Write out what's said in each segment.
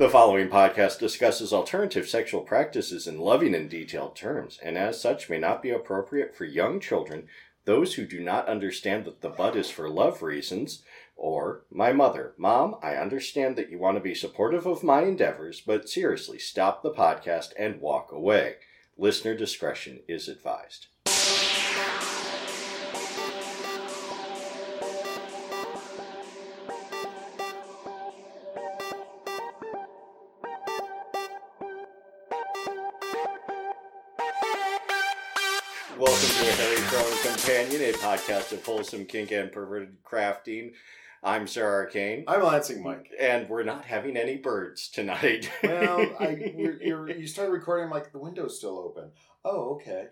The following podcast discusses alternative sexual practices in loving and detailed terms, and as such may not be appropriate for young children, those who do not understand that the butt is for love reasons, or my mother. Mom, I understand that you want to be supportive of my endeavors, but seriously, stop the podcast and walk away. Listener discretion is advised. Companion, a podcast of wholesome kink and perverted crafting. I'm Sir Arcane, I'm Lansing Mike. and we're not having any birds tonight. Well, I you started recording I'm like the window's still open. Oh, okay.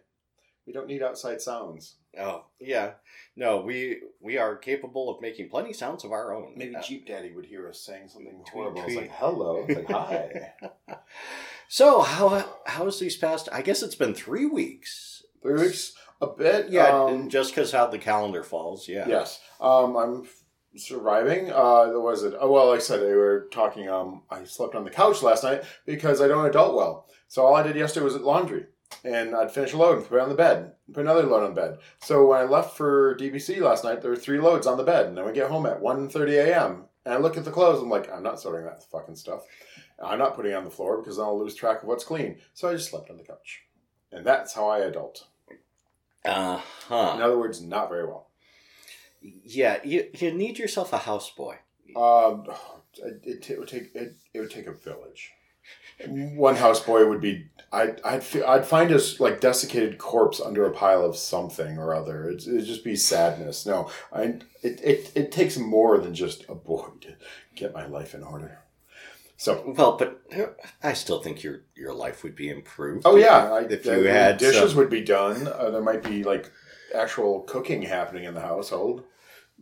We don't need outside sounds. oh yeah, no, we we are capable of making plenty sounds of our own. Maybe Uh, Jeep Daddy would hear us saying something Tweet, horrible. It's tweet. like hello. It's like hi. So how how's these past? I guess it's been three weeks. Three weeks, a bit. Yeah, Um, just because how the calendar falls. Yeah. Yes. Um, I'm surviving. Uh, what was it? Oh, well, like I said, we were talking. Um, I slept on the couch last night because I don't adult well. So all I did yesterday was laundry, and I'd finish a load and put it on the bed, and put another load on the bed. So when I left for DBC last night, there were three loads on the bed, and then we get home at 1.30 a.m. And I look at the clothes. I'm like, I'm not sorting that fucking stuff. I'm not putting it on the floor because then I'll lose track of what's clean. So I just slept on the couch, and that's how I adult. Uh In other words, not very well. Yeah, you you need yourself a houseboy. Um, it, it, would take it, it would take a village. One houseboy would be I'd I'd fi- I'd find a like desiccated corpse under a pile of something or other. It'd, it'd just be sadness. No, I it, it it takes more than just a boy to get my life in order. So. Well, but I still think your your life would be improved. Oh if- yeah, I, if you the had dishes some- would be done. Uh, there might be like actual cooking happening in the household,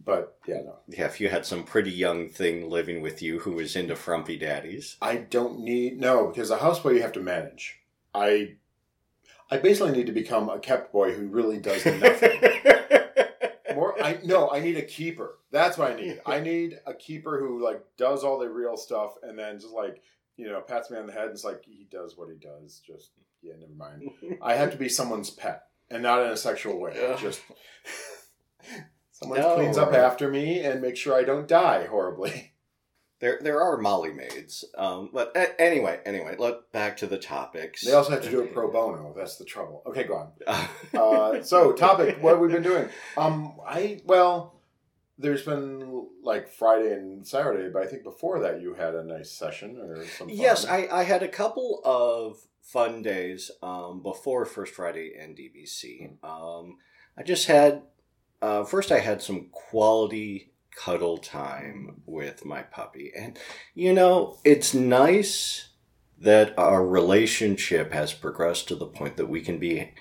but yeah, no. yeah, if you had some pretty young thing living with you who was into frumpy daddies. I don't need no because a houseboy you have to manage. I I basically need to become a kept boy who really does nothing. I no, I need a keeper. That's what I need. I need a keeper who like does all the real stuff and then just like, you know, pats me on the head and it's like he does what he does. Just yeah, never mind. I have to be someone's pet and not in a sexual way. Ugh. Just someone No. cleans up after me and makes sure I don't die horribly. There, there are Molly maids. Um, but a- anyway, anyway, let back to the topics. They also have to do it pro bono. That's the trouble. Okay, go on. Uh, so topic what have we been doing um i well there's been like friday and saturday but i think before that you had a nice session or something yes, I, I had a couple of fun days um, before First Friday and DBC. Um, I just had uh, first I had some quality cuddle time with my puppy, and you know it's nice that our relationship has progressed to the point that we can be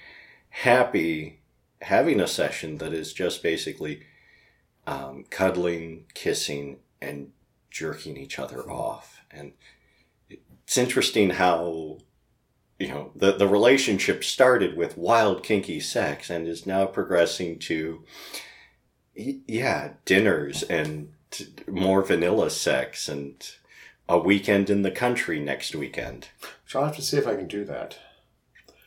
happy having a session that is just basically um, cuddling, kissing, and jerking each other off. And it's interesting how you know the the relationship started with wild kinky sex and is now progressing to yeah dinners and more vanilla sex and a weekend in the country next weekend. so i'll have to see if i can do that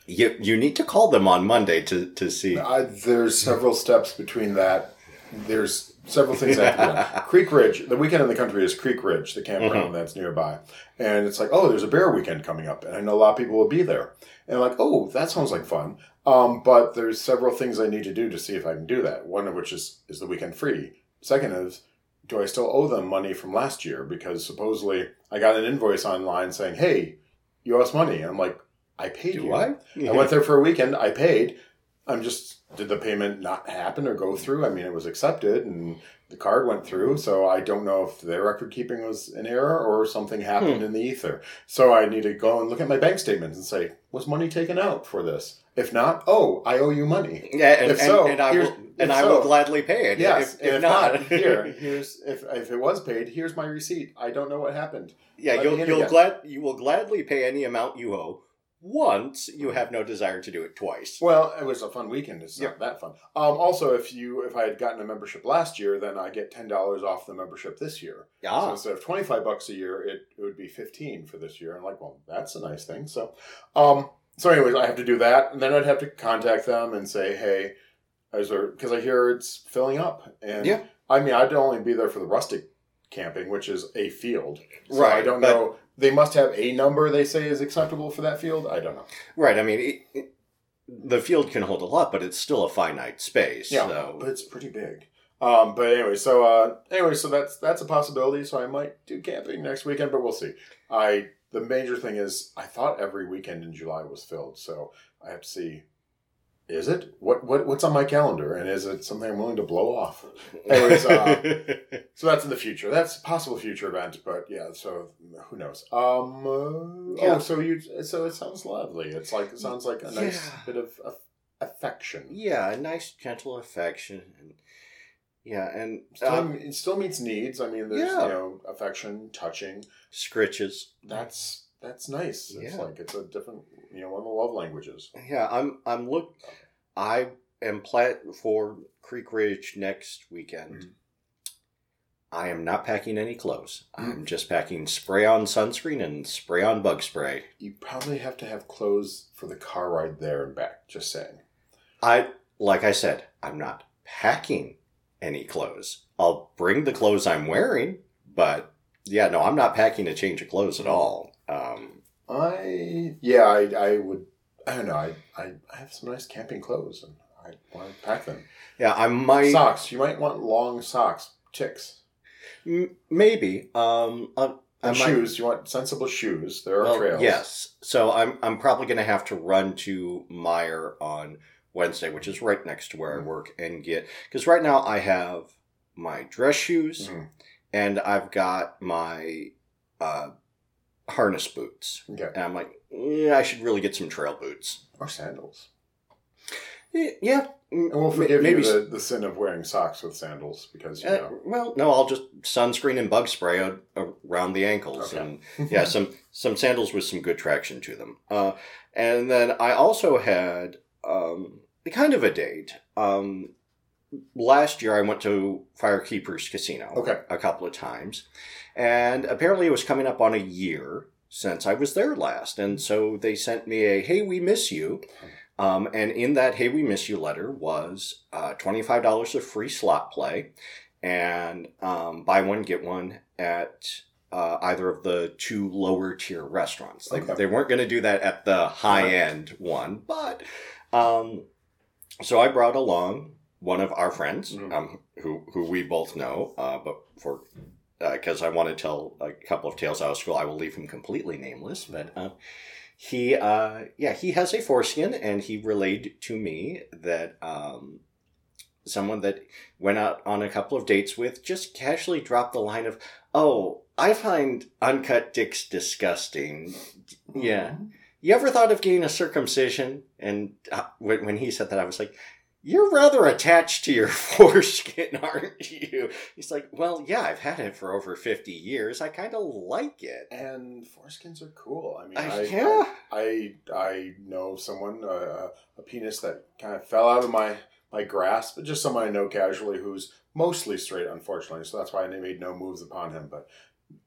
You you need to call them on Monday to to see. I, there's several steps between that there's several things I have to do. Creek Ridge, the weekend in the country is Creek Ridge, the campground mm-hmm. that's nearby. And it's like, oh, there's a bear weekend coming up. And I know a lot of people will be there. And I'm like, oh, that sounds like fun. Um, but there's several things I need to do to see if I can do that. One of which is, is the weekend free. Second is, do I still owe them money from last year? Because supposedly I got an invoice online saying, hey, you owe us money. And I'm like, I paid Do you. I? I went there for a weekend. I paid. I'm just did the payment not happen or go through? I mean, it was accepted and the card went through. So I don't know if their record keeping was an error or something happened in the ether. So I need to go and look at my bank statements and say, was money taken out for this? If not, oh, I owe you money. Yeah, and, If so, and, and I will, and I will gladly pay it. Yes. If, if, if not, not, here, here's if if it was paid, here's my receipt. I don't know what happened. yeah, let you'll you'll again. glad you will gladly pay any amount you owe. once, you have no desire to do it twice. Well, it was a fun weekend. It's Yeah. not that fun. Um, also, if you if I had gotten a membership last year, then I get ten dollars off the membership this year. So Ah, instead of twenty five bucks a year, it, it would be fifteen for this year. I'm like, well, that's a nice thing. So, um, so anyways, I have to do that, and then I'd have to contact them and say, hey, is there because I hear it's filling up, and Yeah. I mean, I'd only be there for the rustic camping, which is a field. So I don't know. They must have a number they say is acceptable for that field. I don't know. right. I mean, it, it, the field can hold a lot, but it's still a finite space. Yeah, so but it's pretty big. Um, but anyway, so uh, anyway, so that's that's a possibility. So I might do camping next weekend, but we'll see. I the major thing is I thought every weekend in July was filled, so I have to see. Is it what what what's on my calendar, and is it something I'm willing to blow off? Anyways, uh, So that's in the future. That's a possible future event, but yeah. So who knows? Um. uh, Yeah. Oh, so you. So it sounds lovely. It's like it sounds like a nice Yeah. bit of aff- affection. yeah, a nice gentle affection, and yeah, and um, it still meets needs. I mean, there's Yeah. you know affection, touching. scritches. That's that's nice. It's Yeah. like it's a different you know one of the love languages. Yeah, I'm. I'm look. I am plat for Creek Ridge next weekend. Mhm. I am not packing any clothes. Mm. I'm just packing spray on sunscreen and spray on bug spray. You probably have to have clothes for the car ride there and back. Just saying. I like I said, I'm not packing any clothes. I'll bring the clothes I'm wearing, but yeah, no, I'm not packing a change of clothes at all. Um, I yeah, I I would. I don't know. I I, I have some nice camping clothes and I want to pack them. yeah, I might Socks. You might want long socks. Ticks. m- maybe um, I, I And might- shoes. You want sensible shoes. There are Well, trails. Yes. So I'm I'm probably going to have to run to Meijer on Wednesday, which is right next to where I Mhm. work, and get because right now I have my dress shoes Mhm. and I've got my uh, harness boots, Okay. and I'm like, yeah, I should really get some trail boots. Or sandals. Yeah. And we'll forgive maybe. you the, the sin of wearing socks with sandals because you uh, know. well, no, I'll just sunscreen and bug spray around the ankles, Okay. and yeah, some some sandals with some good traction to them. Uh, and then I also had um, kind of a date. Um, last year, I went to Firekeepers Casino Okay. a couple of times, and apparently it was coming up on a year since I was there last, and so they sent me a "Hey, we miss you." Um, and in that "Hey, we miss you" letter was uh, twenty five dollars of free slot play, and um, buy one get one at uh, either of the two lower tier restaurants. They, Okay. they weren't going to do that at the high end one, but um, so I brought along one of our friends, Mhm. um, who who we both know, uh, but for because I want to tell a couple of tales out of school, I will leave him completely nameless. But uh, he, uh, yeah, he has a foreskin, and he relayed to me that um, someone that went out on a couple of dates with just casually dropped the line of, "Oh, I find uncut dicks disgusting." Yeah. You ever thought of getting a circumcision? And uh, when, when he said that, I was like, You're rather attached to your foreskin, aren't you? He's like, Well, yeah, I've had it for over 50 years. I kind of like it. And foreskins are cool. I mean, Uh, I, yeah. I, I I know someone uh, a penis that kind of fell out of my my grasp, but just someone I know casually who's mostly straight, unfortunately. So that's why I made no moves upon him. But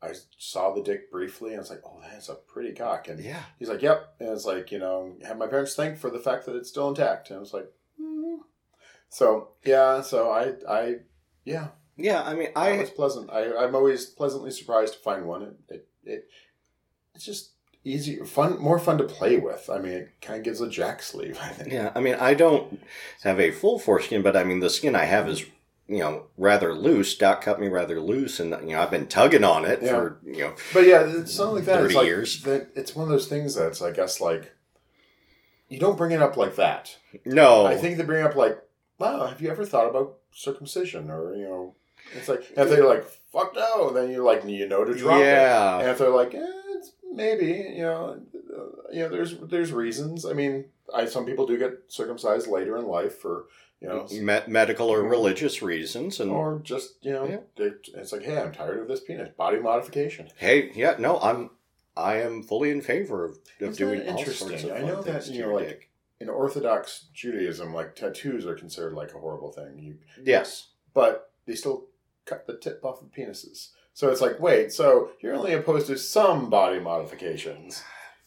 I saw the dick briefly, and I was like, "Oh, that's a pretty cock." And Yeah. he's like, "Yep." And it's like, you know, have my parents thank for the fact that it's still intact. And I was like, hmm. "So yeah." So I I yeah. Yeah, I mean, I I. was pleasant. I, I'm always pleasantly surprised to find one. It, it, it it's just easy, fun, more fun to play with. I mean, it kind of gives a jack sleeve. I think. Yeah, I mean, I don't have a full foreskin, but I mean, the skin I have is, you know, rather loose. Doc cut me rather loose, and, you know, I've been tugging on it Yeah. for, you know, But yeah, it's something like that. 30 it's like, years. That it's one of those things that's, I guess, like you don't bring it up like that. no. I think they bring up like, wow, have you ever thought about circumcision? Or you know, it's like if they're like, fuck no, then you're like, you know to drop it. yeah. And if they're like, eh, it's maybe, you know, you know, there's there's reasons. I mean, I some people do get circumcised later in life for you know, Me- medical or religious reasons, and or just you know, Yeah. they, it's like, hey, I'm tired of this penis. Body modification. hey, yeah, no, I'm I am fully in favor of, of doing all sorts of I fun know that, things you know, your like- dick. In Orthodox Judaism, like tattoos are considered like a horrible thing. You, Yes. but they still cut the tip off of penises. So it's like, wait, so you're only opposed to some body modifications.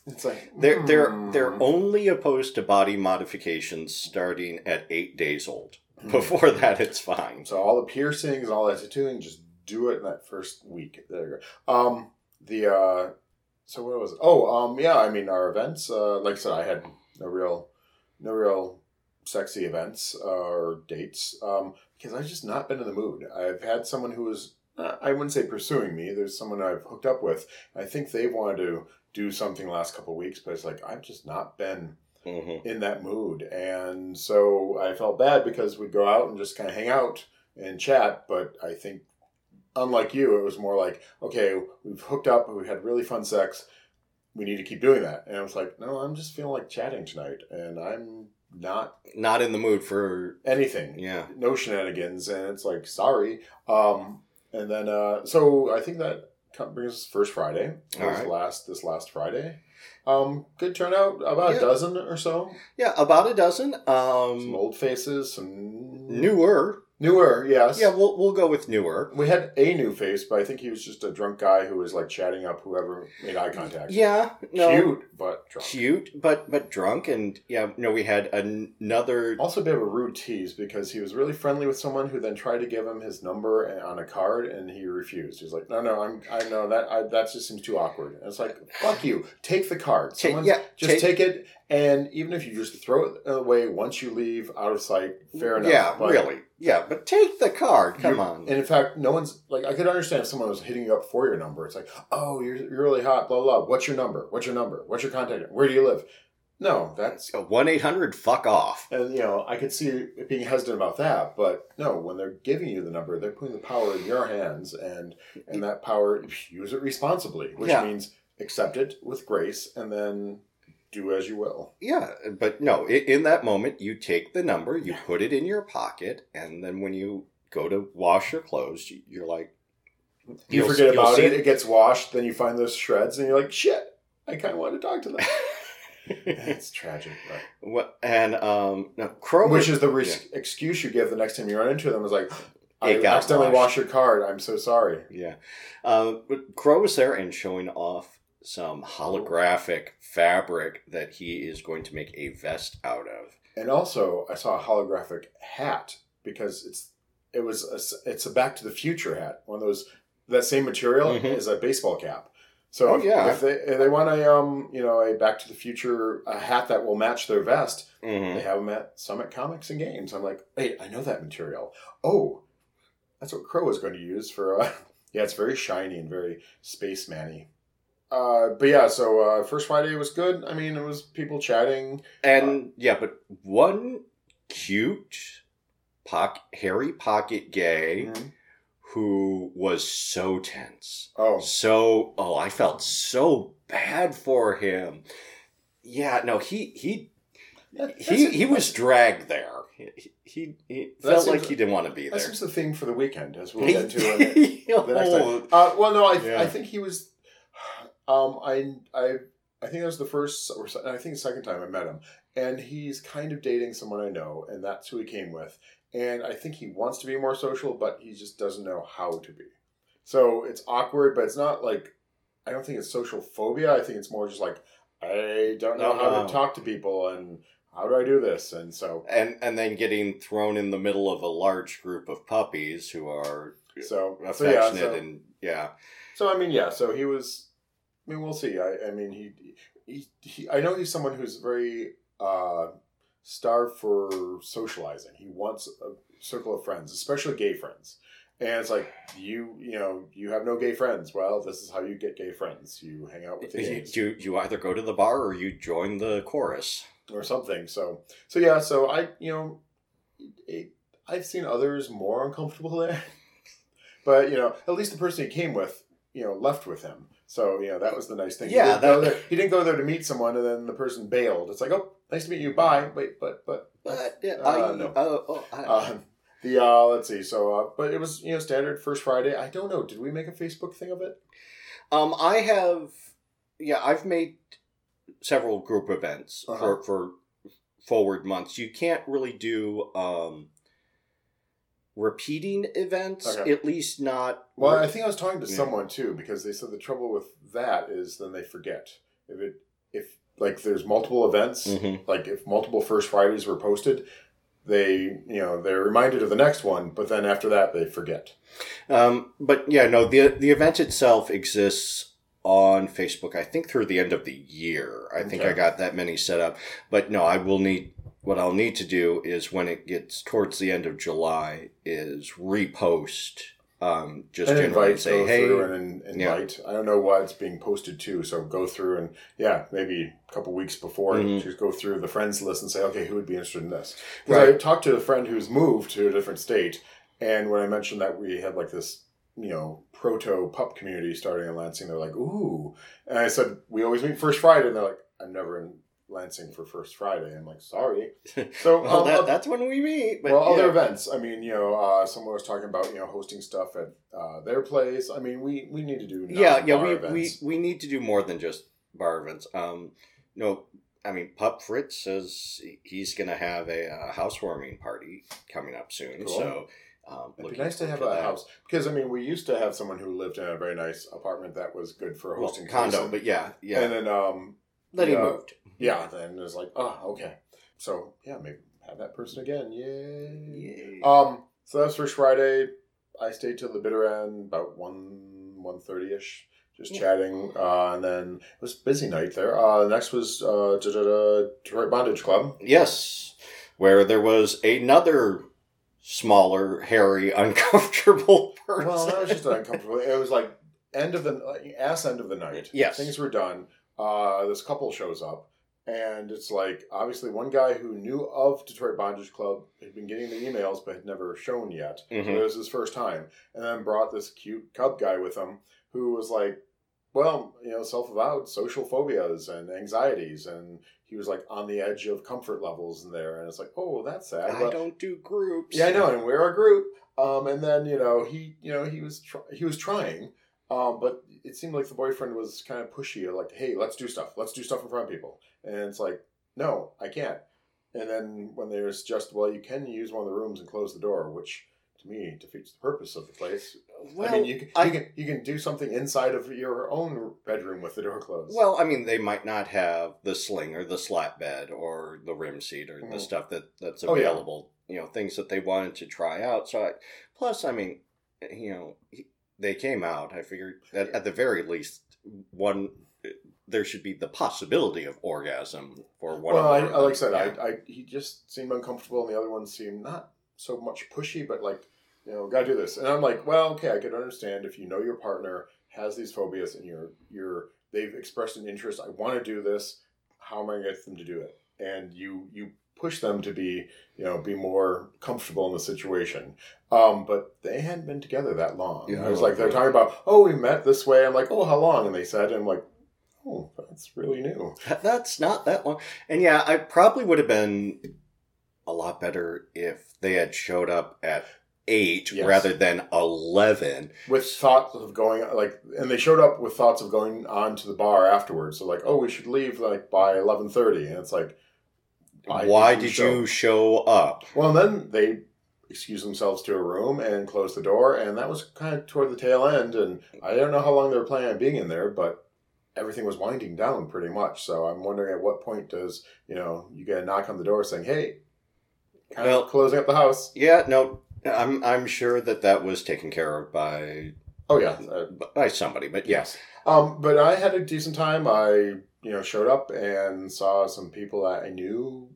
It's like They're they're hmm. they're only opposed to body modifications starting at eight days old. Hmm. Before that, it's fine. So all the piercings and all that tattooing, just do it in that first week. There you go. Um, the uh, so what was it? Oh, um, yeah. I mean, our events. Uh, like I said, I had no real, no real sexy events uh, or dates um, because I've just not been in the mood. I've had someone who was. uh, I wouldn't say pursuing me. There's someone I've hooked up with. I think they wanted to do something the last couple of weeks, but it's like I've just not been hmm in that mood. And so I felt bad because we'd go out and just kind of hang out and chat. But I think, unlike you, it was more like, okay, we've hooked up, we've had really fun sex. We need to keep doing that. And I was like, no, I'm just feeling like chatting tonight. And I'm not Not in the mood for anything. yeah. No shenanigans. And it's like, sorry. Um, and then, uh, so I think that brings us first Friday. All right. last, this last Friday. Um, good turnout, about Yeah. a dozen or so. Yeah, about a dozen. Some Um, old faces, some newer. Newer, yes. Yeah, we'll we'll go with newer. we had a new face, but I think he was just a drunk guy who was like chatting up whoever made eye contact. Yeah, no, cute but drunk. cute, but but drunk, and yeah, no, we had an- another. Also, a bit of a rude tease because he was really friendly with someone who then tried to give him his number and- on a card, and he refused. He's like, "No, no, I'm, I know that I, that just seems too awkward." And it's like, "Fuck you! Take the card. Ta- Someone's- yeah, just take- take it." And even if you just throw it away once you leave out of sight, fair enough. Yeah, but- really. Yeah, but take the card. Come on. And in fact, no one's like I could understand if someone was hitting you up for your number. It's like, oh, you're, you're really hot, blah, blah blah. What's your number? What's your number? What's your contact? Where do you live? No, that's One eight hundred. Fuck off. and you know I could see it being hesitant about that, but no, when they're giving you the number, they're putting the power in your hands, and and that power use it responsibly, which Yeah. means accept it with grace, and then do as you will. Yeah, but no. in that moment, you take the number, you put it in your pocket, and then when you go to wash your clothes, you, you're like, You forget about see- it; it gets washed, then you find those shreds, and you're like, shit. I kind of want to talk to them. That's tragic, but what? And um, no, Crow. Which is the re- excuse you give the next time you run into them is like, I accidentally washed." washed your card. I'm so sorry. Yeah. Uh, but Crow was there and showing off some holographic fabric that he is going to make a vest out of. And also, I saw a holographic hat because it's it was a, it's a Back to the Future hat, one of those that same material Mhm. is a baseball cap. So Oh, if- yeah. if they if they want a um you know a Back to the Future a hat that will match their vest, Mhm. they have them at Summit Comics and Games. I'm like, wait, I know that material. Oh, that's what Crow is going to use for. Uh, yeah, it's very shiny and very spaceman-y. Uh, but yeah, so uh, first Friday was good. I mean, it was people chatting. And yeah, but one cute, pock, hairy pocket gay Mhm. who was so tense. Oh, So, oh, I felt so bad for him. Yeah, no, he he that- he he was dragged there. He he, he felt like he didn't want to be there. seems the theme for the weekend, as we'll get into in the, Oh, the next time. Uh, well, no, I, Yeah. I think he was. Um, I I I think that was the first, or I think the second time I met him, and he's kind of dating someone I know, and that's who he came with. And I think he wants to be more social, but he just doesn't know how to be. So it's awkward, but it's not like I don't think it's social phobia. I think it's more just like I don't know how to talk to people and how do I do this, and so and and then getting thrown in the middle of a large group of puppies who are so so affectionate yeah. So, and yeah So I mean, yeah. So he was. I mean, we'll see. I, I mean, he, he, he. I know he's someone who's very uh, starved for socializing. He wants a circle of friends, especially gay friends. And it's like you, you know, you have no gay friends. Well, this is how you get gay friends. You hang out with the you, gays you you either go to the bar or you join the chorus or something. So, so yeah. So I, you know, it, I've seen others more uncomfortable there, but you know, at least the person he came with, you know, left with him. So you know that was the nice thing. Yeah, he didn't, go, that- there, he didn't go there to meet someone, and then the person bailed. It's like, oh, nice to meet you. Bye. Wait, but but but yeah, Uh, I, no. uh, oh, I- uh, the uh, let's see. So, uh, but it was you know standard first Friday. I don't know. Did we make a Facebook thing of it? um I have yeah, I've made several group events Uh-huh. for for forward months. You can't really do um, repeating events, Okay. at least not. Well, I think I was talking to Yeah. someone too because they said the trouble with that is then they forget if it if like there's multiple events Mhm. like if multiple First Fridays were posted, they you know they're reminded of the next one, but then after that they forget. Um, but yeah, no, the the event itself exists on Facebook. I think through the end of the year. I think Okay. I got that many set up. But no, I will need. What I'll need to do is when it gets towards the end of July, is repost. Um, just and generally invite, say, hey, and in- Yeah. invite. I don't know why it's being posted to, so go through and yeah, maybe a couple weeks before, Mhm. just go through the friends list and say, okay, who would be interested in this? Because I talked to a friend who's moved to a different state, and when I mentioned that we had like this, you know, proto pup community starting in Lansing, they're like, ooh, and I said we always meet first Friday, and they're like, I'm never in Lansing for first Friday. I'm like, sorry. So well, um, that, that's when we meet. But well, other events. I mean, you know, uh, someone was talking about you know hosting stuff at uh, their place. I mean, we we need to do yeah, yeah, we, we we need to do more than just bar events. Um, no, I mean, Pup Fritz says he's going to have a uh, housewarming party coming up soon. Cool. So um, It'd be nice to have a that. house because I mean, we used to have someone who lived in a very nice apartment that was good for a Well, hosting condo, but yeah, yeah. and then um, then he moved. yeah, then it's like, oh, okay. So yeah, maybe have that person again. Yay. Yay. Um, so that's first Friday. I stayed till the bitter end, about one one thirty ish, just Yeah. chatting. Uh, and then it was a busy night there. Uh, next was uh, Detroit Bondage Club. Yes, where there was another smaller, hairy, uncomfortable person. Well, that was just uncomfortable. It was like end of the like, ass end of the night. Yes. things were done. Uh, this couple shows up, and it's like obviously one guy who knew of Detroit Bondage Club had been getting the emails but had never shown yet. So Mhm. it was his first time, and then brought this cute cub guy with him who was like, well, you know, self-avowed social phobias and anxieties, and he was like on the edge of comfort levels in there, and it's like, oh, that's sad. I But- don't do groups. yeah, I know, and we're a group. Um, and then you know he, you know he was tr- he was trying, um, but it seemed like the boyfriend was kind of pushy, like, "Hey, let's do stuff. Let's do stuff in front of people." And it's like, "No, I can't." And then when there's just, well, you can use one of the rooms and close the door, which to me defeats the purpose of the place. Well, I mean, you can, I- you can you can do something inside of your own bedroom with the door closed. Well, I mean, they might not have the sling or the slat bed or the rim seat or the Mhm. stuff that that's Oh, yeah. available. You know, things that they wanted to try out. So, I, plus, I mean, you know, he- they came out. I figured that at the very least, one there should be the possibility of orgasm for one. well, I, I like I said, Yeah. I, I he just seemed uncomfortable, and the other one seemed not so much pushy, but like, you know, gotta do this. And I'm like, well, okay, I can understand if you know your partner has these phobias and you're you're they've expressed an interest. I want to do this. How am I going to get them to do it? And you you push them to be you know be more comfortable in the situation. Um, but they hadn't been together that long. Yeah. I was like, they're talking about, oh, we met this way. I'm like, oh, how long? And they said, and I'm like, oh, that's really new. That's not that long. And yeah, I probably would have been a lot better if they had showed up at eight Yes. rather than eleven. with thoughts of going like and they showed up with thoughts of going on to the bar afterwards so like oh we should leave like by 11.30 and it's like Why, did you show up? well then they excused themselves to a room and closed the door and that was kind of toward the tail end and i don't know how long they were planning on being in there but everything was winding down pretty much. So i'm wondering at what point does you know you get a knock on the door saying hey kind Well- of closing up the house. Yeah, no, I'm I'm sure that that was taken care of by oh yeah uh, by somebody. But yes, Um, but I had a decent time. I, you know, showed up and saw some people that I knew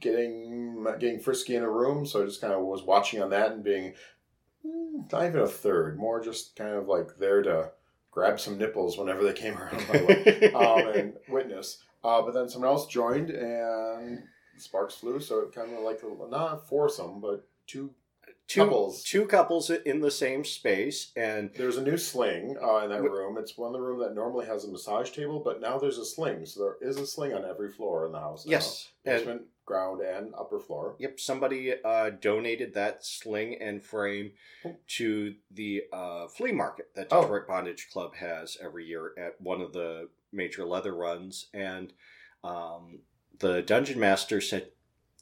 getting getting frisky in a room. So I just kind of was watching on that and being mm, not even a third, more just kind of like there to grab some nipples whenever they came around my way um, and witness. Uh, but then someone else joined and sparks flew. So it kind of like a, not a foursome, but two two couples. two couples in the same space, and There's a new sling uh, in that Wh- room. It's one of the room that normally has a massage table, but now there's a sling. So there is a sling on every floor in the house. Now. yes, and basement, ground, and upper floor. Yep, somebody uh, donated that sling and frame to the uh, flea market that Oh. Detroit Bondage Club has every year at one of the major leather runs. And um, the dungeon master said,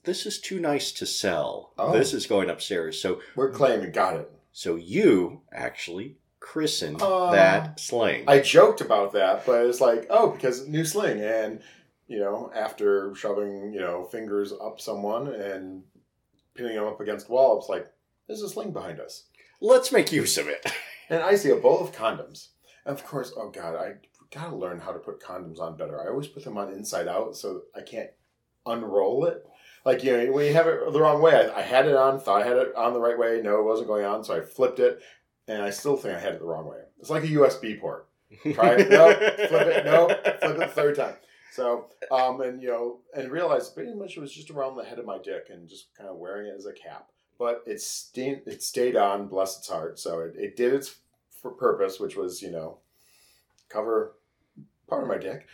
"This is too nice to sell. Oh. This is going upstairs." So, We're claiming, got it. so you actually christened Aw. that sling. I joked about that, but it's like, oh, because new sling, and you know, after shoving you know fingers up someone and pinning them up against the wall, it's like there's a sling behind us, Let's make use of it. and I see a bowl of condoms, and of course, oh god, I gotta learn how to put condoms on better. I always put them on inside out, so I can't unroll it. Like you know, when you have it the wrong way, I, I had it on, thought I had it on the right way. No, it wasn't going on, so I flipped it, and I still think I had it the wrong way. It's like a USB port. Try it. No. Flip it. No. Flip it the third time. So, um, and you know, and realized pretty much it was just around the head of my dick and just kind of wearing it as a cap. But it stayed, it stayed on, bless its heart. So it, it did its for purpose, which was you know, cover part of my dick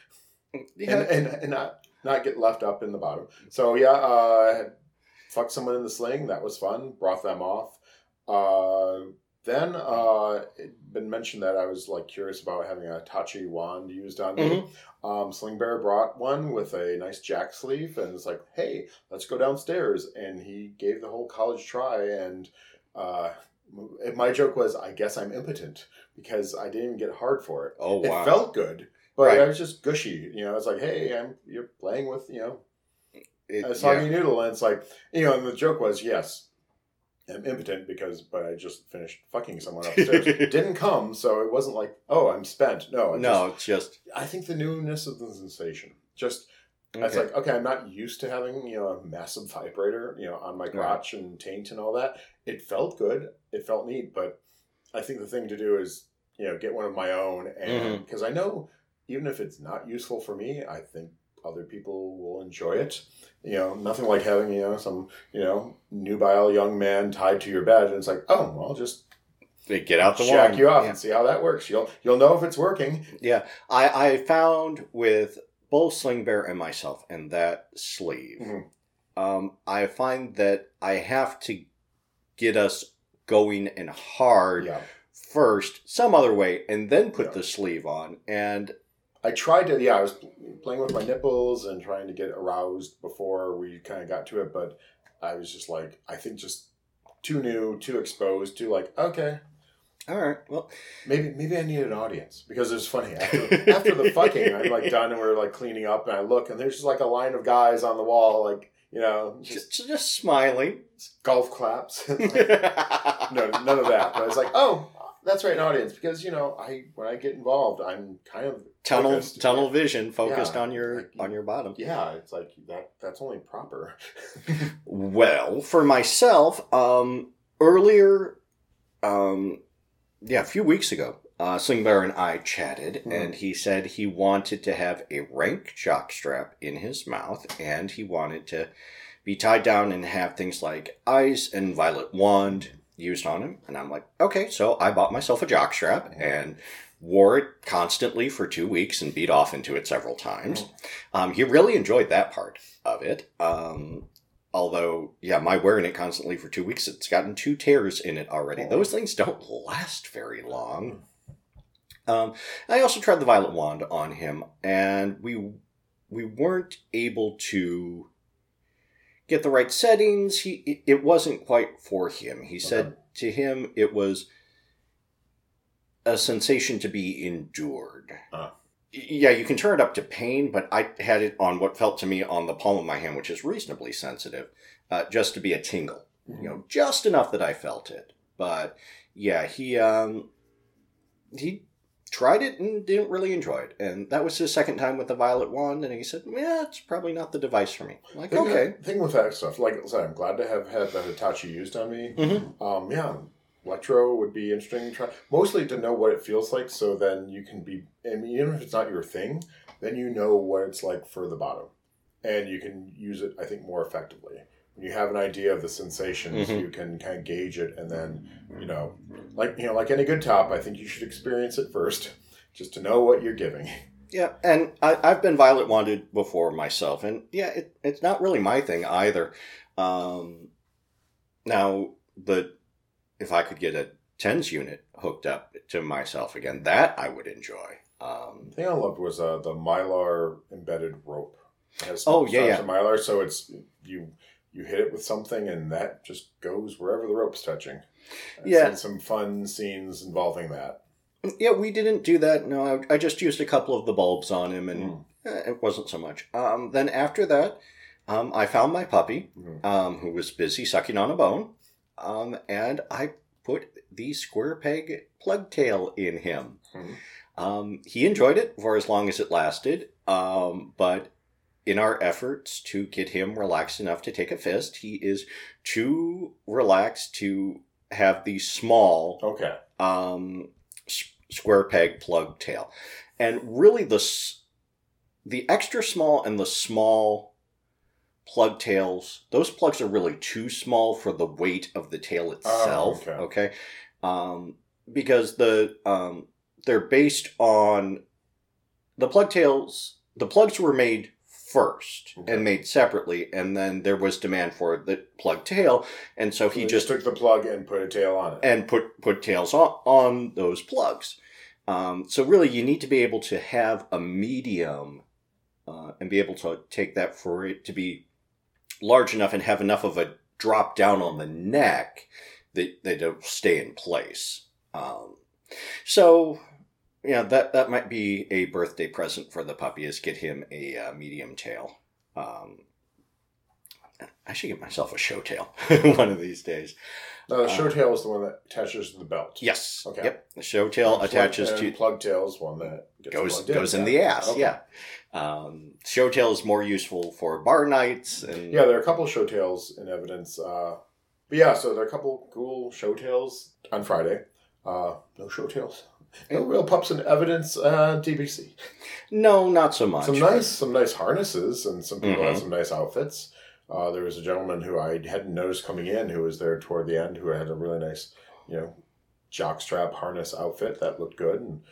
Yeah. and, and and not not get left up in the bottom. So yeah, uh, I had fucked someone in the sling. That was fun. Brought them off. Uh, then uh, it been mentioned that I was like curious about having a Tachi wand used on me. Um, Sling Bear brought one with a nice jack sleeve, and it's like, hey, let's go downstairs. And he gave the whole college try, and uh, my joke was, I guess I'm impotent because I didn't even get hard for it. oh wow. It felt good, but Right. I was just gushy. You know, it's like, hey, I'm you're playing with you know It- a yeah. soggy noodle, and it's like, you know, and the joke was, yes, I'm impotent because, but I just finished fucking someone upstairs. Didn't come, so it wasn't like, oh, I'm spent. No, I No, it's just just, I think the newness of the sensation, just okay. it's like, okay, I'm not used to having you know a massive vibrator, you know, on my crotch and taint and all that. It felt good, it felt neat, but I think the thing to do is you know get one of my own, and mm-hmm. because I know even if it's not useful for me, I think other people will enjoy it. You know, nothing like having you know some you know nubile young man tied to your bed, and it's like, oh, well, just They get out the shack wand. you off Yeah. and see how that works. You'll you'll know if it's working. Yeah, I, I found with both Sling Bear and myself and that sleeve, Mhm. um, I find that I have to get us going and hard Yeah. first, some other way, and then put Yeah. the sleeve on. And I tried to, yeah, I was playing with my nipples and trying to get aroused before we kind of got to it, but I was just like, I think just too new, too exposed, too like, okay, all right, well, maybe maybe I need an audience because it was funny after, after the fucking, I'm like done and we're like cleaning up and I look and there's just like a line of guys on the wall, like you know, just just, just smiling. golf claps. no, none of that. But it's like, oh, that's right, an audience because you know, I when I get involved, I'm kind of tunnel focused. tunnel vision focused Yeah, on your like- on your bottom. Yeah, it's like that. That's only proper. Well, for myself, um, earlier, um, yeah, a few weeks ago, uh, Sling Bear and I chatted, Mhm. and he said he wanted to have a rank jockstrap in his mouth, and he wanted to be tied down and have things like ice and violet wand used on him. And I'm like, okay, so I bought myself a jockstrap and wore it constantly for two weeks and beat off into it several times. Um, he really enjoyed that part of it. Um, although, yeah, my wearing it constantly for two weeks, it's gotten two tears in it already. Oh. Those things don't last very long. Um, I also tried the violet wand on him, and we we weren't able to get the right settings. He it- it wasn't quite for him. He said to him it was a sensation to be endured. Y- Yeah, you can turn it up to pain, but I had it on what felt to me on the palm of my hand, which is reasonably sensitive, uh, just to be a tingle. You know, just enough that I felt it. But yeah, he um he tried it and didn't really enjoy it. And that was his second time with the violet wand, and he said, Yeah, it's probably not the device for me. I'm like, Thing, okay. Thing with that stuff, like I said, I'm glad to have had the Hitachi used on me. Mhm. Um, yeah, electro would be interesting to try. Mostly to know what it feels like, so then you can be. I mean, even if it's not your thing, then you know what it's like for the bottom, and you can use it. I think more effectively. When you have an idea of the sensations, Mhm. you can kind of gauge it, and then you know, like you know, like any good top, I think you should experience it first, just to know what you're giving. Yeah, and I, I've been violet wanded before myself, and yeah, it, it's not really my thing either. Um, now, the if I could get a tens unit hooked up to myself again, that I would enjoy. Um, The thing I loved was uh, the mylar embedded rope. It has Oh, yeah, straps of mylar, so it's you you hit it with something, and that just goes wherever the rope's touching. I've Yeah. seen some fun scenes involving that. yeah, we didn't do that. No, I, I just used a couple of the bulbs on him, and Mm. eh, it wasn't so much. Um, then after that, um, I found my puppy, Mhm. um, who was busy sucking on a bone, um, and I put the square peg plug tail in him. Mhm. Um, he enjoyed it for as long as it lasted, um, but in our efforts to get him relaxed enough to take a fist, he is too relaxed to have the small Okay. um, s- square peg plug tail. And really, the s- the extra small and the small plug tails, those plugs are really too small for the weight of the tail itself. okay. okay, um, because the um, they're based on the plug tails. The plugs were made first Okay. and made separately, and then there was demand for the plug tail, and so he They just took the plug and put a tail on it. and put put tails on on those plugs. Um, so really, you need to be able to have a medium uh, and be able to take that for it to be large enough and have enough of a drop down on the neck that that it'll stay in place. Um, so yeah, that that might be a birthday present for the puppy is get him a uh, medium tail. Um, I should get myself a show tail one of these days. now, the uh, show tail is the one that attaches to the belt. Yes. Okay. Yep. The show tail And attaches plug, to plug tail is one that goes goes in yeah. the ass. Okay. Yeah. Um, show tail is more useful for bar nights and Yeah, there are a couple show tails in evidence. Uh, but yeah, so there are a couple cool show tails on Friday. Uh, no show tails. No real pups in evidence uh, DBC. no, not so much. Some nice, some nice harnesses, and some people had Mhm. some nice outfits. Uh, there was a gentleman who I hadn't noticed coming in who was there toward the end who had a really nice, you know, jockstrap harness outfit that looked good. And,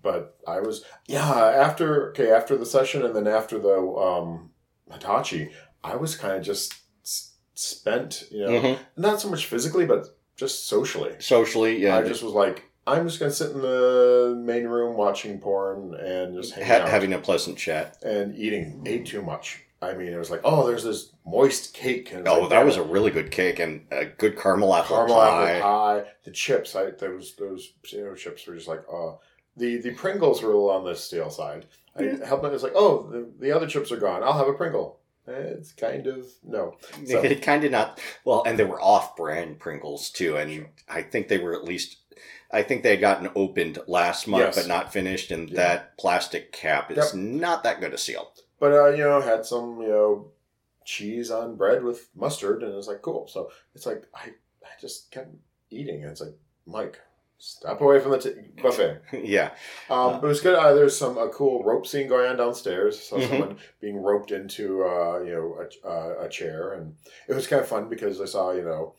but I was yeah after okay after the session and then after the um, Hitachi, I was kind of just s- spent, you know, Mhm. not so much physically but just socially. Socially, yeah. I just was like, I'm just gonna sit in the main room watching porn and just hang ha- out having a pleasant chat. and eating ate too much. I mean, it was like, oh, there's this moist cake. And it's Oh, like, that was a really good cake and a good caramel apple caramel pie. apple pie. The chips, I those those potato chips were just like, oh, the the Pringles were a little on the stale side. I helped me. It's like, oh, the, the other chips are gone. I'll have a Pringle. It's kind of no. So- It kind of not well, and they were off-brand Pringles too, and I think they were at least. I think they had gotten opened last month, Yes. but not finished, and Yeah. that plastic cap is Yep. not that good a seal. But uh, you know, had some you know cheese on bread with mustard, and it was like cool. So it's like I I just kept eating. And it's like Mike, step away from the t- buffet. yeah, Um, it was good. Uh, there's some a cool rope scene going on downstairs. Saw Mhm. someone being roped into uh, you know a, uh, a chair, and it was kind of fun because I saw you know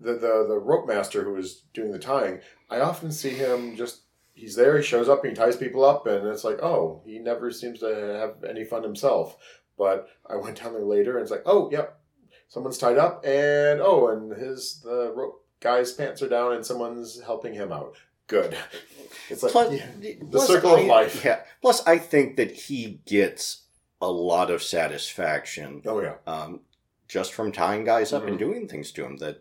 the the the rope master who was doing the tying. I often see him just he's there. He shows up. He ties people up, and it's like oh, he never seems to have any fun himself. But I went down there later, and it's like oh yep, someone's tied up, and oh, and his the rope guy's pants are down, and someone's helping him out. Good. It's like plus, yeah. plus circle of life. Yeah. Plus, I think that he gets a lot of satisfaction Oh yeah. um, just from tying guys up and Mhm. doing things to him that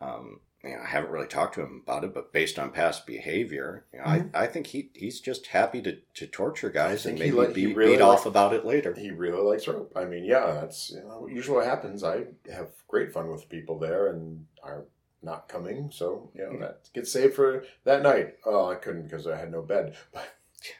um, you know, I haven't really talked to him about it, but based on past behavior, you know, Mhm. I, I think he he's just happy to, to torture guys and think he maybe li- he really beat off about it later. He really likes rope. I mean, yeah, that's you know, usually what happens. I have great fun with people there and are not coming, so you know that gets saved for that night. Oh, I couldn't because I had no bed. But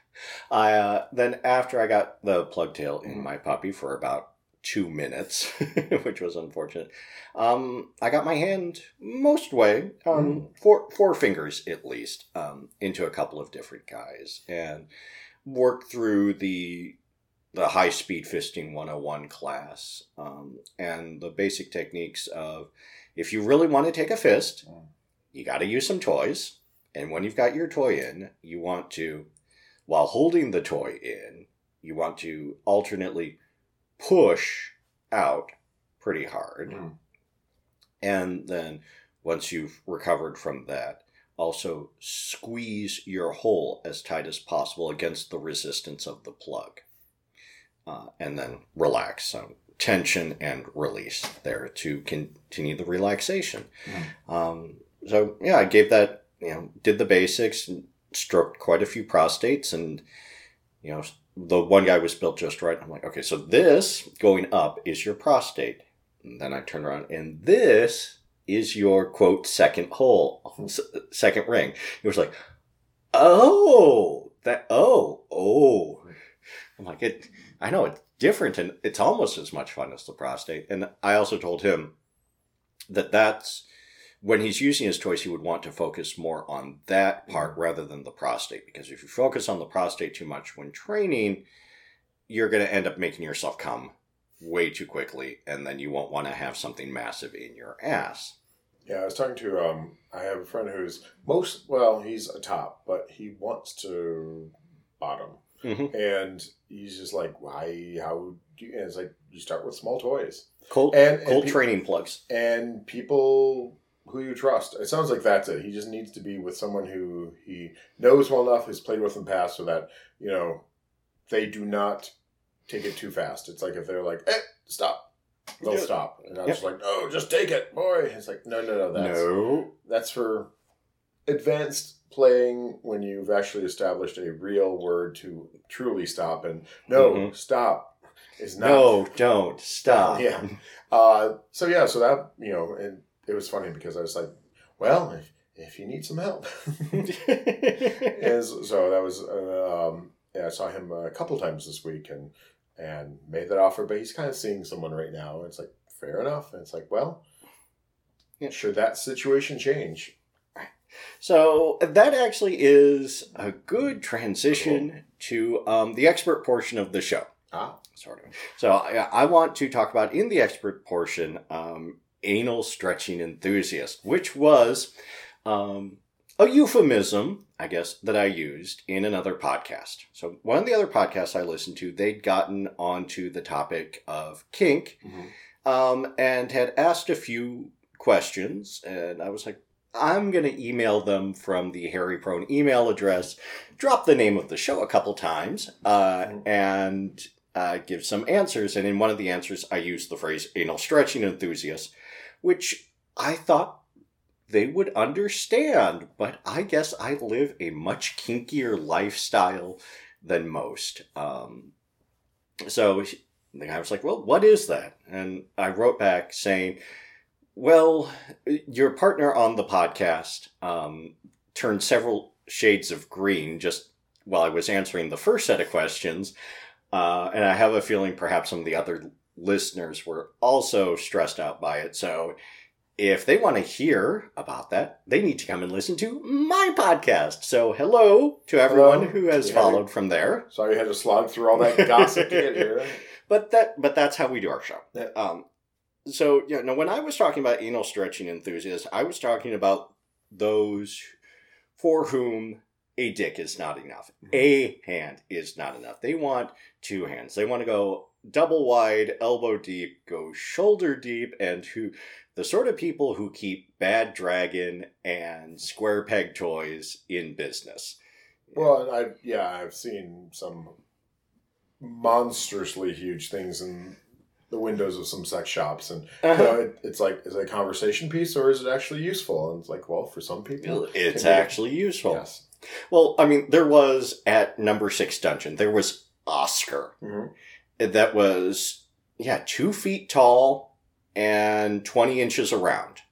I uh, then after I got the plug tail in Mhm. my puppy for about two minutes, which was unfortunate. Um, I got my hand most way, um, four four fingers at least, um, into a couple of different guys and worked through the the high speed fisting 101 class um, and the basic techniques of if you really want to take a fist, Mm. you got to use some toys. And when you've got your toy in, you want to, while holding the toy in, you want to alternately push out pretty hard. Mm. And then once you've recovered from that, also squeeze your hole as tight as possible against the resistance of the plug. Uh, and then relax. So tension and release there to continue the relaxation. Um, so yeah, I gave that, you know, did the basics and stroked quite a few prostates and, you know, the one guy was built just right. I'm like, okay, so this going up is your prostate. And then I turn around and this is your quote second hole, second ring. It was like, oh, that, oh, oh. I'm like, it, I know it's different and it's almost as much fun as the prostate. And I also told him that that's when he's using his toys, he would want to focus more on that part rather than the prostate. Because if you focus on the prostate too much when training, you're going to end up making yourself come way too quickly, and then you won't want to have something massive in your ass. Yeah, I was talking to um I have a friend who's most well, he's a top, but he wants to bottom. Mhm. And he's just like, Why how do you and it's like you start with small toys. Cold, And, and cold pe- training plugs. and people who you trust. It sounds like that's it. He just needs to be with someone who he knows well enough, has played with in the past, so that you know they do not take it too fast. It's like if they're like, "Eh, stop," they'll stop, and I'm Yeah. just like, "No, just take it, boy." It's like, no, no, no, that's no. that's for advanced playing when you've actually established a real word to truly stop. And no, Mhm. stop is not. No, don't stop. Yeah. Uh, so yeah, so that you know, and it was funny because I was like, well, if if you need some help, and so that was uh, um, yeah, I saw him a couple times this week and and made that offer, but he's kind of seeing someone right now. And it's like fair enough, and it's like, well, Yeah. should that situation change? So that actually is a good transition to um, the expert portion of the show. Ah, Sort of. So I, I want to talk about in the expert portion um, anal stretching enthusiast, which was um, a euphemism, I guess, that I used in another podcast. So one of the other podcasts I listened to, they'd gotten onto the topic of kink um, and had asked a few questions, and I was like, I'm going to email them from the Hairy Prone email address, drop the name of the show a couple times, uh, Mhm. and uh, give some answers. And in one of the answers, I used the phrase anal stretching enthusiast, which I thought they would understand, but I guess I live a much kinkier lifestyle than most. Um, so the guy was like, Well, what is that? And I wrote back saying, Well, your partner on the podcast um, turned several shades of green just while I was answering the first set of questions. Uh, and I have a feeling perhaps some of the other listeners were also stressed out by it. So if they want to hear about that, they need to come and listen to my podcast. So hello to everyone Hello. who has Yeah. followed from there. Sorry you had to slog through all that gossip to get here. But that but that's how we do our show. Yeah. Um, so yeah, no, when I was talking about anal stretching enthusiasts, I was talking about those for whom a dick is not enough. A hand is not enough. They want two hands. They want to go double wide, elbow deep, go shoulder deep, and who the sort of people who keep bad dragon and square peg toys in business. Well, and I yeah, I've seen some monstrously huge things in the windows of some sex shops, and you Uh-huh. know, it, it's like is it a conversation piece or is it actually useful? And it's like, well, for some people, It's be- actually useful. yes. Well, I mean, there was at number six dungeon, there was Oscar. Mhm. That was, yeah, two feet tall and 20 inches around.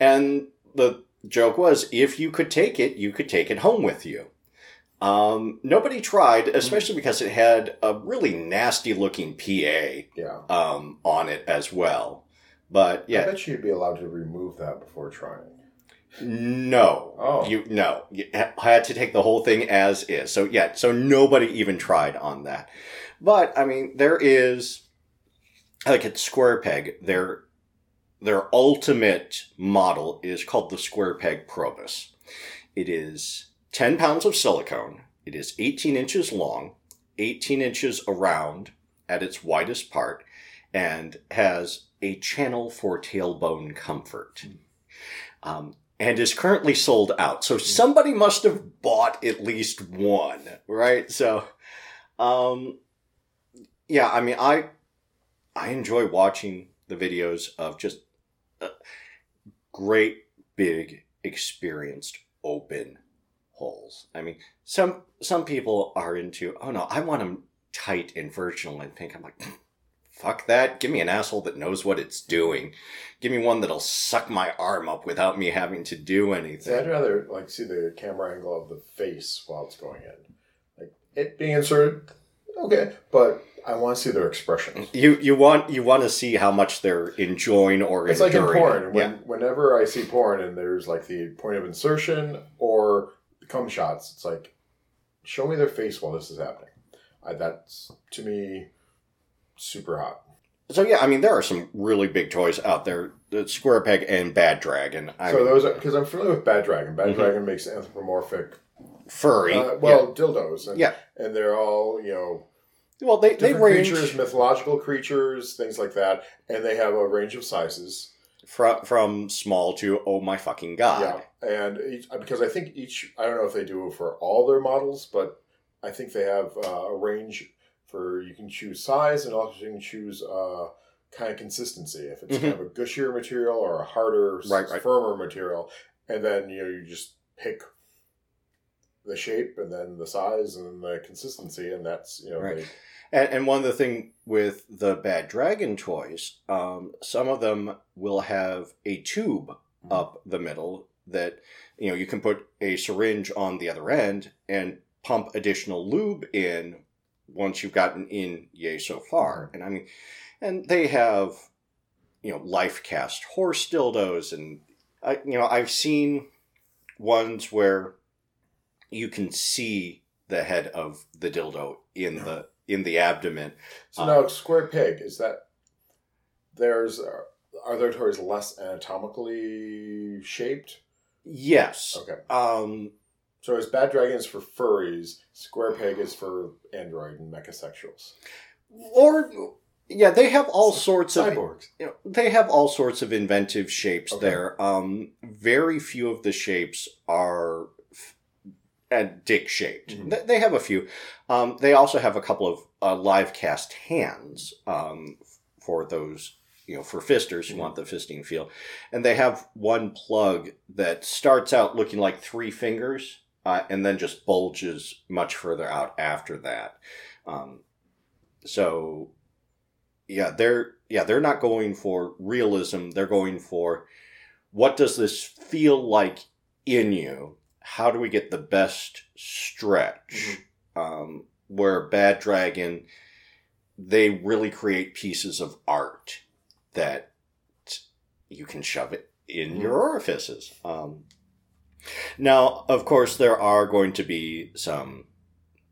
And the joke was if you could take it, you could take it home with you. Um, nobody tried, especially because it had a really nasty looking PA Yeah, um, on it as well. But yeah, I bet you'd be allowed to remove that before trying. No. Oh. You no. You had to take the whole thing as is. So yeah, so nobody even tried on that. But I mean, there is like at Square Peg, their their ultimate model is called the Square Peg Probus. It is 10 pounds of silicone. It is 18 inches long, 18 inches around at its widest part, and has a channel for tailbone comfort. Um, and is currently sold out. So somebody must have bought at least one, right? So, um, yeah, I mean, I I enjoy watching the videos of just uh, great, big, experienced, open holes. I mean, some some people are into, oh no, I want them tight and virginal and pink. I'm like, fuck that. Give me an asshole that knows what it's doing. Give me one that'll suck my arm up without me having to do See, I'd rather like see the camera angle of the face while it's going in, like it being inserted. Okay, but I want to see their expressions. You you want you want to see how much they're enjoying or It's like in porn. When, yeah. Whenever I see porn and there's like the point of insertion or cum shots, it's like, show me their face while this is happening. I, that's to me super hot. So yeah, I mean there are some really big toys out there. The Square Peg and Bad Dragon. I so mean, those because I'm familiar with Bad Dragon. Bad Mhm. Dragon makes anthropomorphic, furry. uh, well, dildos, and, Yeah. and they're all you know yeah. Well they they different range creatures, mythological creatures, things like that, and they have a range of sizes. from from small to oh my fucking god. Yeah, and each, because I think each I don't know if they do it for all their models, but I think they have uh, a range for you can choose size and also you can choose uh, kind of consistency. If it's kind of a gushier material or a harder, s- Mm-hmm. Right, right. firmer material, and then you know you just pick the shape and then the size and the consistency, and that's you know Right. they, And, and one of the thing with the Bad Dragon toys, um, some of them will have a tube Mm-hmm. up the middle that you know you can put a syringe on the other end and pump additional lube in once you've gotten in yay so far. And I mean, and they have you know life cast horse dildos, and I you know I've seen ones where you can see the head of the dildo in the in the abdomen. So Uh, now, square peg is that there's uh, are their toys less anatomically shaped? Yes. Okay, Um, so as Bad Dragons for furries, square peg is for android and mechasexuals. or yeah, they have all sorts of Cyborgs. you know, they have all sorts of inventive shapes Okay. there. Um, very few of the shapes are uh, dick shaped. Mhm. They, they have a few. Um, they also have a couple of uh, live cast hands um, for those you know for fisters who Mhm. want the fisting feel, and they have one plug that starts out looking like three fingers. Uh, and then just bulges much further out after that. Um, so yeah they're yeah they're not going for realism they're going for what does this feel like in you how do we get the best stretch? Um, where bad dragon they really create pieces of art that you can shove it in Mhm. your orifices. Um, now of course there are going to be some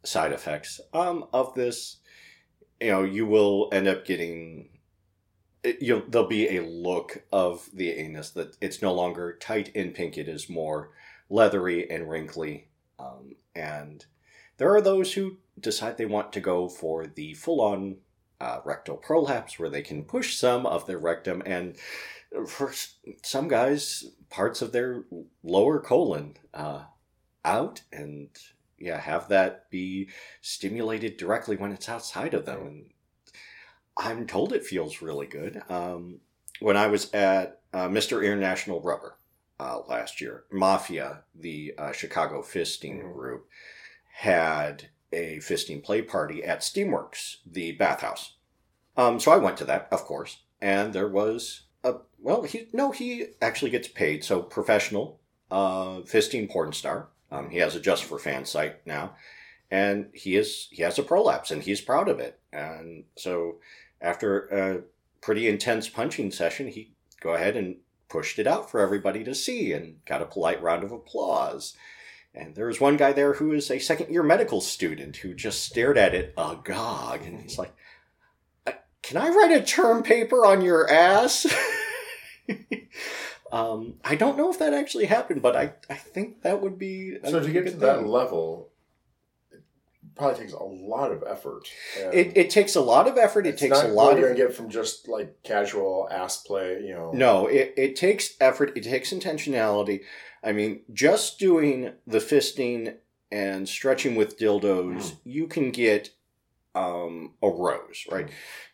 side effects um, of this. You know you will end up getting you'll there'll be a look of the anus that it's no longer tight and pink. It is more leathery and wrinkly um, and there are those who decide they want to go for the full-on uh, rectal prolapse where they can push some of their rectum and for some guys parts of their lower colon uh, out and yeah have that be stimulated directly when it's outside of them. And i'm told it feels really good. Um, when i was at uh, mr international rubber uh, last year mafia the uh, chicago fisting Mhm. group had a fisting play party at steamworks the bathhouse. Um, so i went to that of course and there was a well he no he actually gets paid. So professional uh, fisting porn star. Um, he has a just for fans site now and he is he has a prolapse and he's proud of it. And so after a pretty intense punching session he go ahead and pushed it out for everybody to see and got a polite round of applause. And there was one guy there who is a second year medical student who just stared at it agog. And he's like, "Uh, Can I write a term paper on your ass? um, I don't know if that actually happened, but I, I think that would be. So to get to that level, probably takes a lot of effort. It, it takes a lot of effort. It takes a lot what you're gonna get from just like casual ass play. You know, No, it, it takes effort, it takes intentionality. I mean, just doing the fisting and stretching with dildos, you can get um, a rose, right?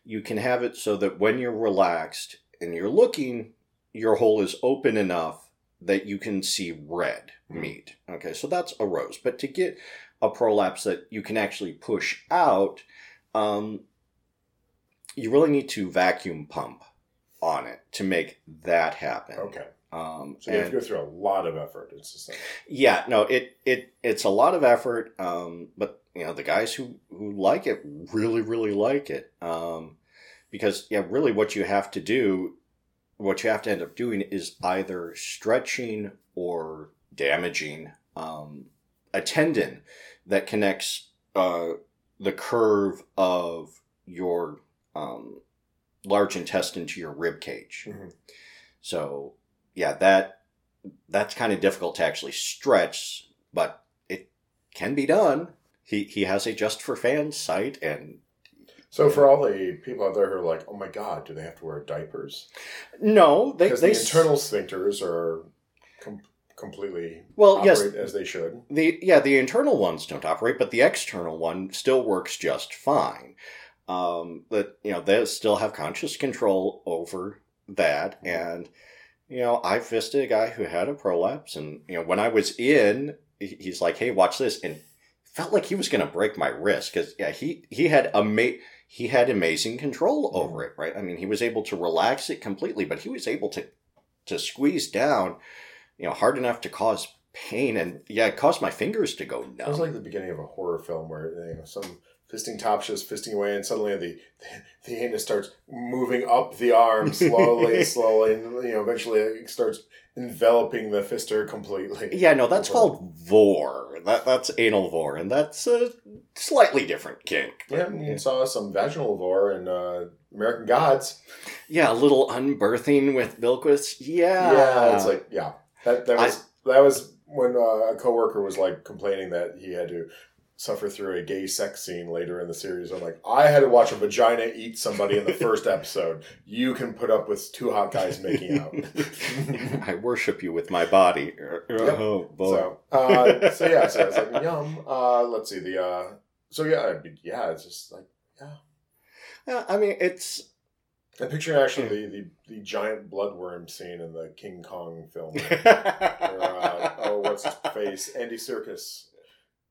You can have it so that when you're relaxed and you're looking, your hole is open enough that you can see red Mhm. meat. Okay, so that's a rose. But to get a prolapse that you can actually push out, um, you really need to vacuum pump on it to make that happen. Okay. Um, So you have to go through a lot of effort. It's just like, yeah, no, it it it's a lot of effort. Um, but you know, the guys who who like it really really like it. Um, because yeah, really, what you have to do, what you have to end up doing is either stretching or damaging um, a tendon that connects uh, the curve of your um, large intestine to your rib cage. Mhm. So yeah, that that's kind of difficult to actually stretch, but it can be done. He he has a just for fans site, and so for all the people out there who are like, oh my god, do they have to wear diapers? no, they Because they the internal sphincters are completely well operate yes as they should. the yeah the internal ones don't operate, but the external one still works just fine. Um, but you know they still have conscious control over that, and you know I fisted a guy who had a prolapse, and you know when I was in, he's like, "Hey, watch this," and felt like he was going to break my wrist because yeah he he had ama- he had amazing control over it right? I mean he was able to relax it completely but he was able to to squeeze down you know hard enough to cause pain and yeah it caused my fingers to go numb. It was like the beginning of a horror film where you know some fisting top just fisting away, and suddenly the the anus starts moving up the arm slowly, slowly, and you know eventually it starts enveloping the fister completely. yeah no that's called vore that that's anal vore and that's a slightly different kink Yeah, and you saw some vaginal vore in uh, American Gods. yeah a little unbirthing with bilquis yeah Yeah, it's like yeah, that that was that was when uh, a coworker was like complaining that he had to suffer through a gay sex scene later in the series. I'm like, I had to watch a vagina eat somebody in the first episode. You can put up with two hot guys making out. I worship you with my body. Oh boy. so, uh, so yeah, so it's like yum. Uh, let's see the. Uh, so yeah, I mean, yeah, it's just like Yeah, I mean, it's I'm picturing actually the, the the giant bloodworm scene in the King Kong film. Or, uh, oh, what's his face? Andy Serkis.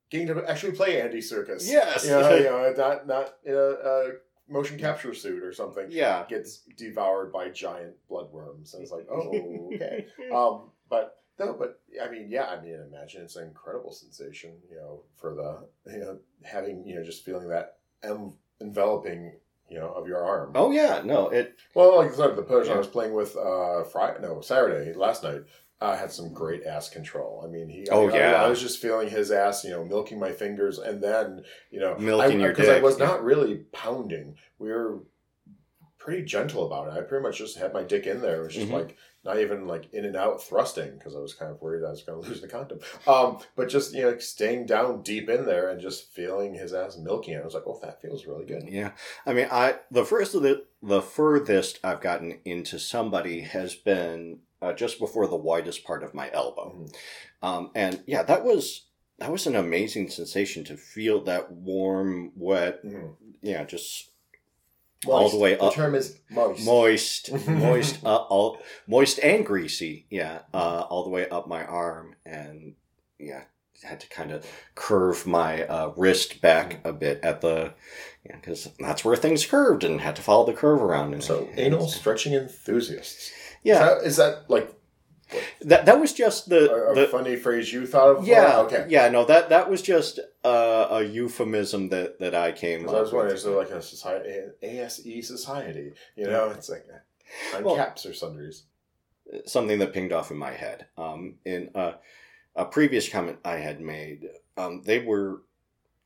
Getting to actually play Andy Serkis. Yes. You know, you know not, not in a, a motion capture suit or something. yeah. Gets devoured by giant bloodworms. And it's like, oh, okay. Um, but, no, but, I mean, yeah, I mean, imagine it's an incredible sensation, you know, for the, you know, having, you know, just feeling that en- enveloping, you know, of your arm. Oh yeah. No. It. Well, like I said, the person Yeah. I was playing with uh Friday, no Saturday last night, uh, had some great ass control. I mean, he. Oh, I, yeah. I, was just feeling his ass, you know, milking my fingers, and then you know, Milking I, your because I was yeah. not really pounding. We were pretty gentle about it. I pretty much just had my dick in there. It was just Mhm. like not even like in and out thrusting because I was kind of worried I was going to lose the condom. Um, but just you know, staying down deep in there and just feeling his ass milking. I was like, oh, that feels really good. Yeah. I mean, I the first of the the furthest I've gotten into somebody has been uh, just before the widest part of my elbow, Mhm. um, and yeah, that was that was an amazing sensation to feel that warm, wet, Mhm. yeah, just all the way up. The term is moist. moist, moist, uh, all moist and greasy. Yeah, uh, all the way up my arm, and yeah, had to kind of curve my uh, wrist back a bit at the, yeah, because that's where things curved, and had to follow the curve around. And So anal stretching enthusiasts. yeah, Is that, is that like that that was just the a, a the. funny phrase you thought of? Yeah, Okay. yeah, no, that that was just uh, a euphemism that, that I came 'Cause I was up wondering, with. is there like a society, ASE society? You know, it's like on Well- caps or sundries. something that pinged off in my head. Um, in a, a previous comment I had made, um, they were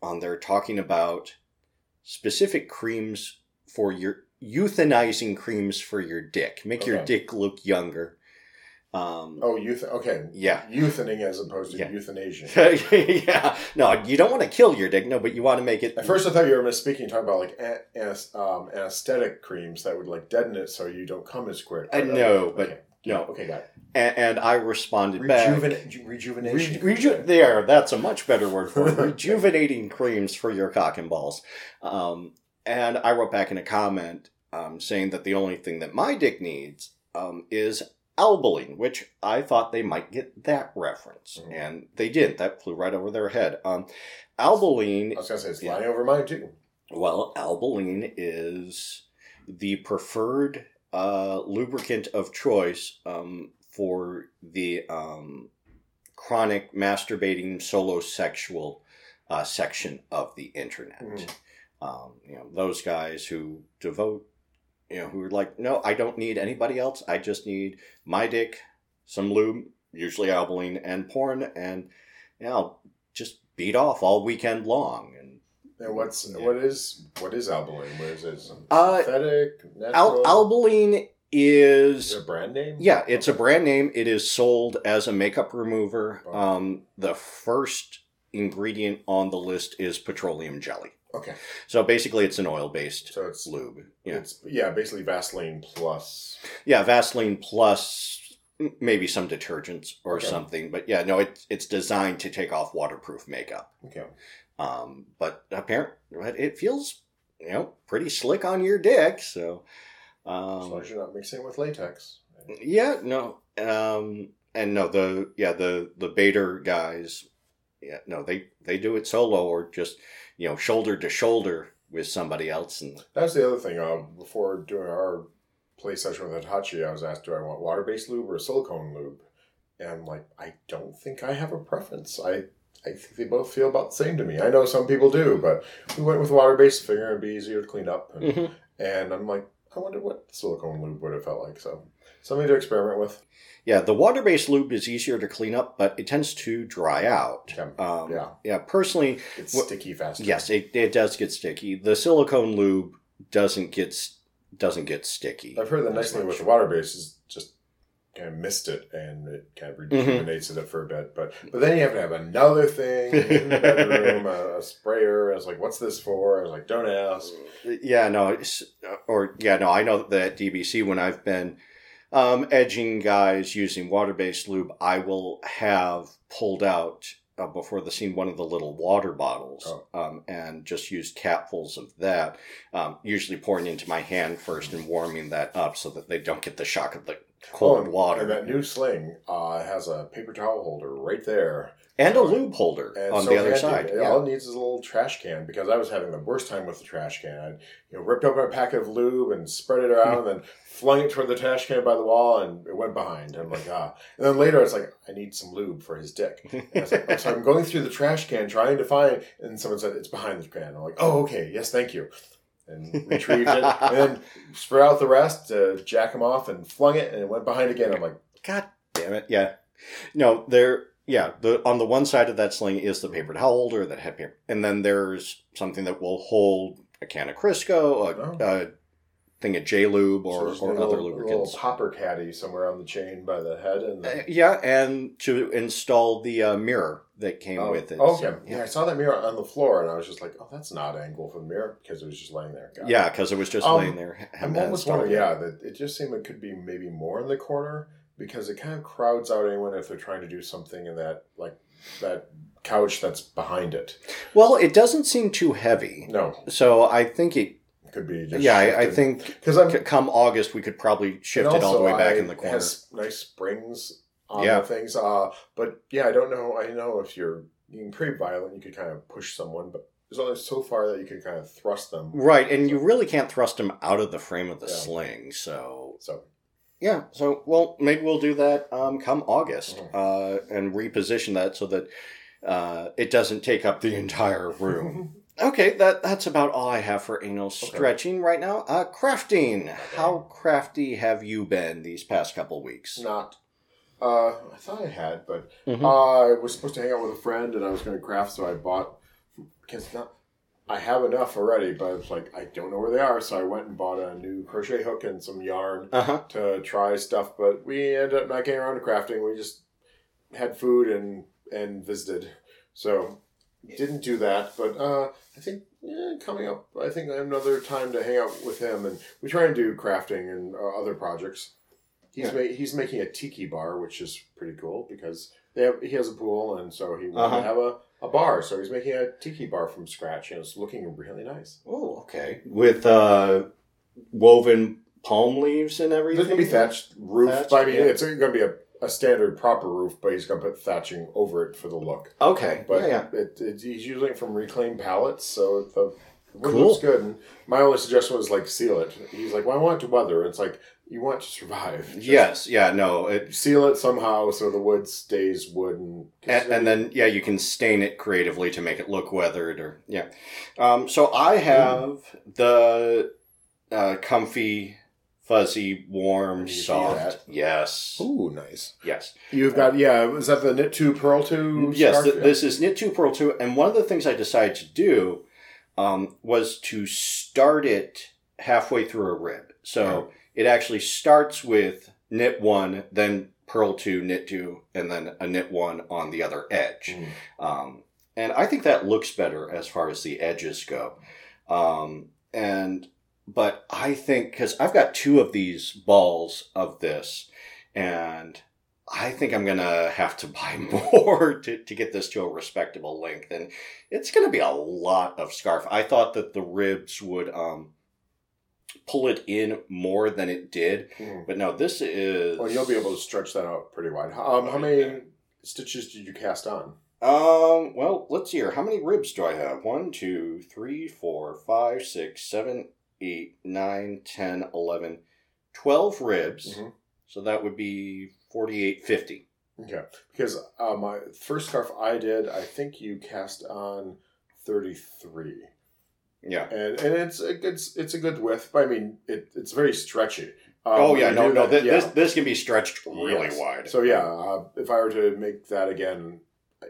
on there talking about specific creams for your euthanizing creams for your dick, make your dick look younger. Um, Oh, youth. Okay. yeah. Euthanaing as opposed to Yeah. euthanasia. yeah, no, you don't want to kill your dick, no, but you want to make it. At first, I thought you were misspeaking, talking about like an, um, anesthetic creams that would like deaden it so you don't come as quick. I know, but okay. no. Okay, got it. and, and I responded back. Rejuven- rejuvenation. Reju- reju- there, that's a much better word for it. Rejuvenating creams for your cock and balls. Um, and I wrote back in a comment um, saying that the only thing that my dick needs um, is Albolene, which I thought they might get that reference. Mhm. And they didn't. That flew right over their head. Um, Albolene I was gonna say it's Yeah. over mine too. well, Albolene is the preferred uh, lubricant of choice um, for the um, chronic masturbating solo sexual uh, section of the internet. Mhm. Um, you know, those guys who devote, you know, who are like, no, I don't need anybody else. I just need my dick, some lube, usually Albolene, and porn, and you know, just beat off all weekend long. And And what's Yeah. what is what is Albolene? Where is it? Some Uh, synthetic, natural. Al- Albolene is is a brand name? yeah, it's a brand name. It is sold as a makeup remover. Oh. Um, the first ingredient on the list is petroleum jelly. Okay, So basically, it's an oil-based so it's lube. Yeah, it's yeah, basically Vaseline plus. yeah, Vaseline plus maybe some detergents or Okay. something. But yeah, no, it's it's designed to take off waterproof makeup. Okay, Um, but apparently, it feels you know pretty slick on your dick. So. as long Um, as you're not mixing it with latex. Yeah, no, um, and no, the yeah the the bator guys, yeah, no, they they do it solo or just you know shoulder to shoulder with somebody else, and That's the other thing. Uh, before doing our play session with Hitachi, I was asked, "Do I want water-based lube or silicone lube?" And I'm like, I don't think I have a preference. I I think they both feel about the same to me. I know some people do, but we went with water-based, figuring it'd be easier to clean up. And, and I'm like, I wonder what silicone lube would have felt like. So something to experiment with. yeah, the water based lube is easier to clean up, but it tends to dry out. Yeah. Um, Yeah. yeah. Personally, It's What- sticky faster. yes, it, it does get sticky. The silicone lube doesn't get doesn't get sticky. I've heard the nice thing with the water base is just kind of mist it and it kind Mm-hmm. of rejuvenates it for a bit. But but then you have to have another thing in the bedroom, a, a sprayer. I was like, what's this for? I was like, don't ask. Yeah, no, it's, or yeah, no, I know that DBC when I've been um, edging guys using water based lube, I will have pulled out uh, before the scene one of the little water bottles Oh. um, and just used capfuls of that, um, usually pouring into my hand first and warming that up so that they don't get the shock of the cold Oh, and- water. And that new sling uh, has a paper towel holder right there. and a lube holder on so the other side. It- Yeah. All it needs is a little trash can because I was having the worst time with the trash can. I you know ripped open a packet of lube and spread it around and then flung it toward the trash can by the wall and it went behind. I'm like, ah. And then later I was like, I need some lube for his dick. And I was like, so I'm going through the trash can trying to find and someone said it's behind the can. I'm like, oh okay, yes, thank you. And retrieved it and then spread out the rest, uh, jack him off and flung it and it went behind again. I'm like, God damn it! Yeah, no, there. Yeah, the on the one side of that sling is the paper towel holder that had paper, and then there's something that will hold a can of Crisco, a, Oh. a thing of J Lube, so or, a or little, other little lubricants. popper caddy somewhere on the chain by the head and. Uh, yeah, and to install the uh, mirror that came Oh, with it. Okay. So, yeah. I saw that mirror on the floor, and I was just like, "Oh, that's not angle for the mirror," because it was just laying there. Yeah, because it was just Um, laying there. I'm and almost wondering, yeah, that it just seemed it could be maybe more in the corner because it kind of crowds out anyone if they're trying to do something in that like that couch that's behind it. Well, it doesn't seem too heavy, No, so I think it. Could be. Just Yeah, I, I think because I'm c- come August we could probably shift it all the way back I- in the It corner. has nice springs on Yeah. the things. Uh, but yeah, I don't know. I know if you're being pretty violent, you could kind of push someone, but there's only so far that you can kind of thrust them. Right, and you really can't thrust them out of the frame of the Yeah. sling. So So yeah, so well, maybe we'll do that um, come August Mhm. uh, and reposition that so that uh, it doesn't take up the entire room. Okay, that that's about all I have for anal stretching right now. Uh, crafting. How crafty have you been these past couple weeks? Not. Uh, I thought I had, but Mhm. I was supposed to hang out with a friend, and I was going to craft, so I bought. Because not, I have enough already, but I was like, I don't know where they are, so I went and bought a new crochet hook and some yarn Uh huh. to try stuff. But we ended up not getting around to crafting. We just had food and and visited, so didn't do that. But uh, I think yeah, coming up, I think another time to hang out with him, and we try and do crafting and uh, other projects. He's Yeah. ma- he's making a tiki bar, which is pretty cool because they have, he has a pool, and so he wanted Uh-huh. to have a, a bar. So he's making a tiki bar from scratch, and it's looking really nice. Oh, okay. With uh, woven palm leaves and everything. There's gonna be thatched roof. I mean, yeah. it's gonna be a, a standard proper roof, but he's gonna put thatching over it for the look. Okay. But yeah, yeah. It, it, he's using it from reclaimed pallets, so the wood Cool. looks good. And my only suggestion was like seal it. He's like, "Well, I want it to weather." It's like you want to survive. Just Yes. Yeah. No. It, seal it somehow so the wood stays wood and. and, and then yeah, you can stain it creatively to make it look weathered or yeah. Um, so I have the uh, comfy, fuzzy, warm, soft. Yes. Ooh, nice. Yes. You've got yeah. Was that the knit two purl two? Yes, th- this is Knit 2 Purl 2. And one of the things I decided to do um, was to start it halfway through a rib. So it actually starts with knit 1, then Purl 2, knit 2, and then a knit 1 on the other edge. Mm. Um, and I think that looks better as far as the edges go. Um, and but I think because I've got two of these balls of this, and I think I'm gonna have to buy more to, to get this to a respectable length, and it's gonna be a lot of scarf. I thought that the ribs would um, pull it in more than it did, Mm. but no, this is. Well, you'll be able to stretch that out pretty wide. Um, how many stitches did you cast on? Um, well, let's see here. How many ribs do I have? One, two, three, four, five, six, seven, eight, nine, ten, eleven, twelve ribs. Mhm. So that would be forty-eight, fifty. Okay, because uh, my first scarf I did, I think you cast on thirty three, Yeah. and and it's a good it's a good width. But I mean, it, it's very stretchy. Um, oh yeah, no, no. that- This, this this can be stretched really Yes. wide. So yeah, uh, if I were to make that again,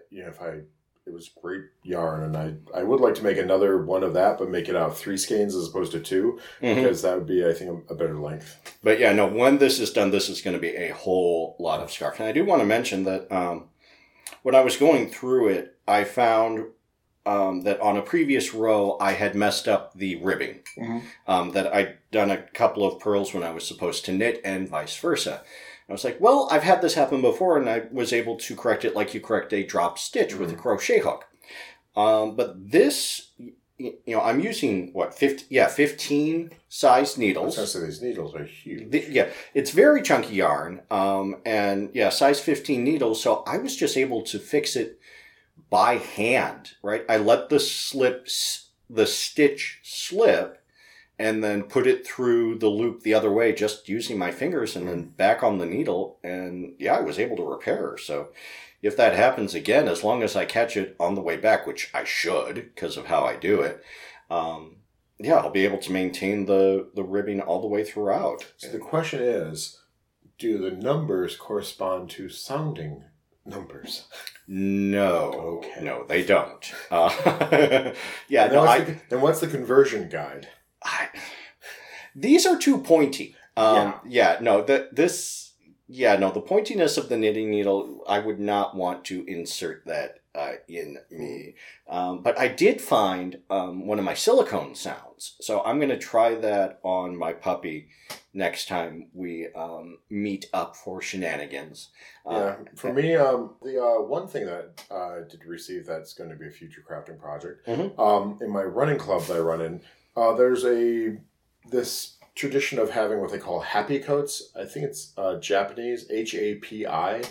you know, if I it was great yarn, and I I would like to make another one of that, but make it out of three skeins as opposed to two, Mhm. because that would be I think a, a better length. But yeah, no. When this is done, this is going to be a whole lot of scarf. And I do want to mention that um, when I was going through it, I found um, that on a previous row I had messed up the ribbing. Mhm. Um, that I'd done a couple of purls when I was supposed to knit, and vice versa. I was like, well, I've had this happen before, and I was able to correct it like you correct a drop stitch with a crochet hook. Um, but this, you know, I'm using what, 15, yeah, 15 size needles. gonna these needles are huge. The- yeah, it's very chunky yarn, um, and yeah, size 15 needles. So I was just able to fix it by hand, right? I let the slip, the stitch slip, and then put it through the loop the other way, just using my fingers, and then back on the needle, and yeah, I was able to repair her. So if that happens again, as long as I catch it on the way back, which I should because of how I do it. Um, yeah, I'll be able to maintain the, the ribbing all the way throughout. So the question is, do the numbers correspond to sounding numbers? No, Okay. no, they don't. Uh, yeah, then, no, what's I, the, then what's the conversion guide? I, these are too pointy. Um, yeah. no, the, this, yeah, no, the pointiness of the knitting needle, I would not want to insert that uh, in me. Um, but I did find um, one of my silicone sounds, so I'm going to try that on my puppy next time we um, meet up for shenanigans. Yeah, Uh, for me, um, the uh, one thing that uh, I did receive that's going to be a future crafting project. Mhm. Um, in my running club that I run in, uh, there's a this tradition of having what they call happi coats. I think it's uh, Japanese H A P I.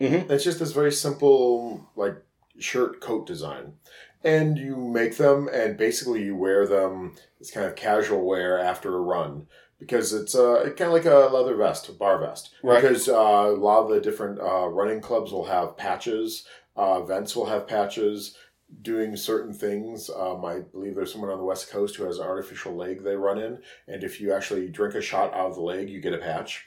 Mhm. It's just this very simple like shirt coat design, and you make them, and basically you wear them. It's kind of casual wear after a run. Because it's uh, kind of like a leather vest, a bar vest Right. because uh, a lot of the different uh, running clubs will have patches. Uh, events will have patches. Doing certain things. Um, I believe there's someone on the West Coast who has an artificial leg they run in, and if you actually drink a shot out of the leg, you get a patch.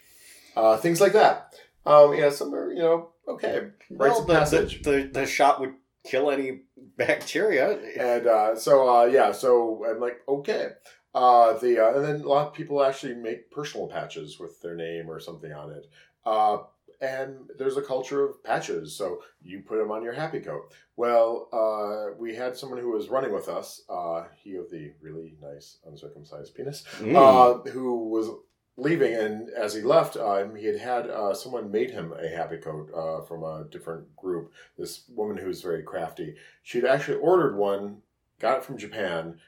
Uh, things like that. Um, yeah, some are, you know, okay. Rites Well, the, passage. the, the, the shot would kill any bacteria. and uh, so uh, yeah, so I'm like, okay. Uh, the uh, and then a lot of people actually make personal patches with their name or something on it. Uh, and there's a culture of patches, so you put them on your happi coat. Well, uh, we had someone who was running with us, uh, he of the really nice uncircumcised penis, Mm. uh, who was leaving, and as he left, um, he had had uh, someone made him a happi coat uh, from a different group. This woman who was very crafty. She'd actually ordered one, got it from Japan.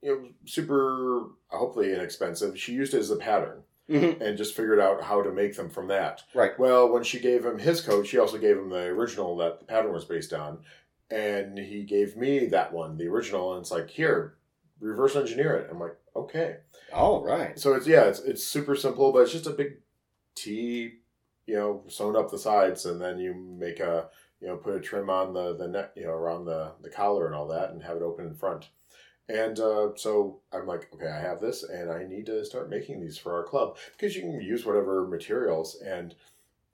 You know, super, hopefully inexpensive. She used it as a pattern Mhm. and just figured out how to make them from that. Right. Well, when she gave him his coat, she also gave him the original that the pattern was based on, and he gave me that one, the original, and it's like here, reverse engineer it. I'm like, okay. All right. So it's yeah, it's it's super simple, but it's just a big T, you know, sewn up the sides, and then you make a you know put a trim on the the neck, you know, around the the collar and all that, and have it open in front. And uh, so I'm like, okay, I have this, and I need to start making these for our club because you can use whatever materials. And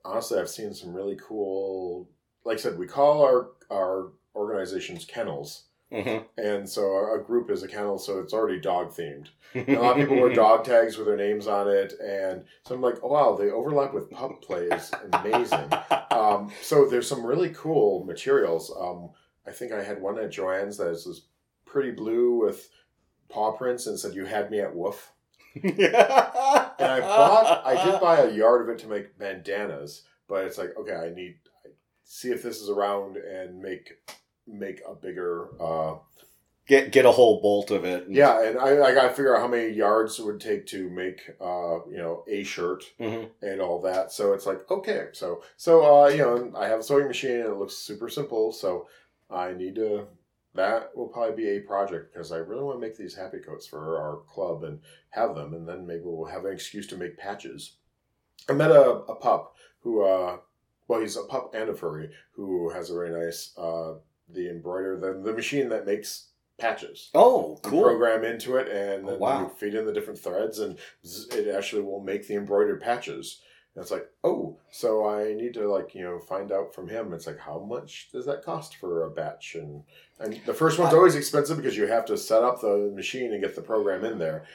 honestly, I've seen some really cool. Like I said, we call our our organizations kennels, hmm and so a group is a kennel, so it's already dog themed. And a lot of people wear dog tags with their names on it, and so I'm like, oh wow, they overlap with pup play is amazing. Um, so there's some really cool materials. Um, I think I had one at Joanne's that is this pretty blue with paw prints and said you had me at woof. And I bought, I did buy a yard of it to make bandanas, but it's like okay, I need see if this is around and make make a bigger. Uh, get get a whole bolt of it. yeah, and I, I got to figure out how many yards it would take to make, uh, you know, a shirt Mhm. and all that. So it's like, okay, so so uh, you know, I have a sewing machine and it looks super simple. So I need to. That will probably be a project because I really want to make these happi coats for our club and have them, and then maybe we'll have an excuse to make patches. I met a, a pup who, uh, well, he's a pup and a furry who has a very nice uh, the embroider the the machine that makes patches Oh, you cool. program into it and Oh, then wow. you feed in the different threads and it actually will make the embroidered patches and it's like oh so i need to like you know find out from him it's like how much does that cost for a batch and and the first one's always expensive because you have to set up the machine and get the program in there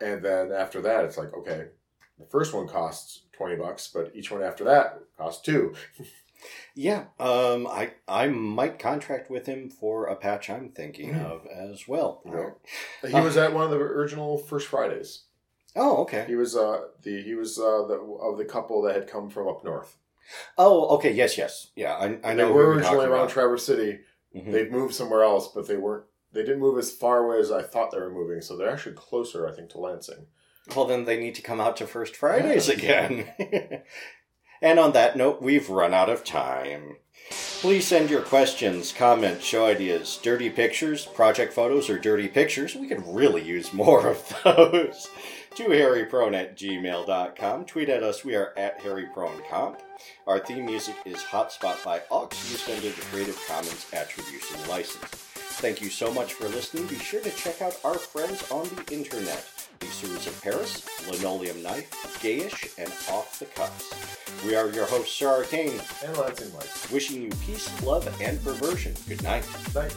and then after that it's like okay the first one costs 20 bucks but each one after that costs two Yeah, um, I I might contract with him for a patch I'm thinking Mm. of as well. Yeah. he was at one of the original first fridays Oh, okay. he was uh the he was uh the of the couple that had come from up north Oh, okay. Yes, yes. Yeah, I, I know. they were originally around about. Traverse City. Mhm. They've moved somewhere else, but they weren't. They didn't move as far away as I thought they were moving. So they're actually closer, I think, to Lansing. Well, then they need to come out to First Fridays again. and on that note, we've run out of time. Please send your questions, comments, show ideas, dirty pictures, project photos, or dirty pictures. We could really use more of those. To hairyprone at gmail.com. Tweet at us. We are at hairypronecomp. Our theme music is Hotspot by Aux, used under the Creative Commons Attribution License. Thank you so much for listening. Be sure to check out our friends on the internet. Leasuers of Paris, Linoleum Knife, Gayish, and Off the Cuffs. We are your hosts, Sir Arcane, And Lansing Lights. wishing you peace, love, and perversion. Good night. Night.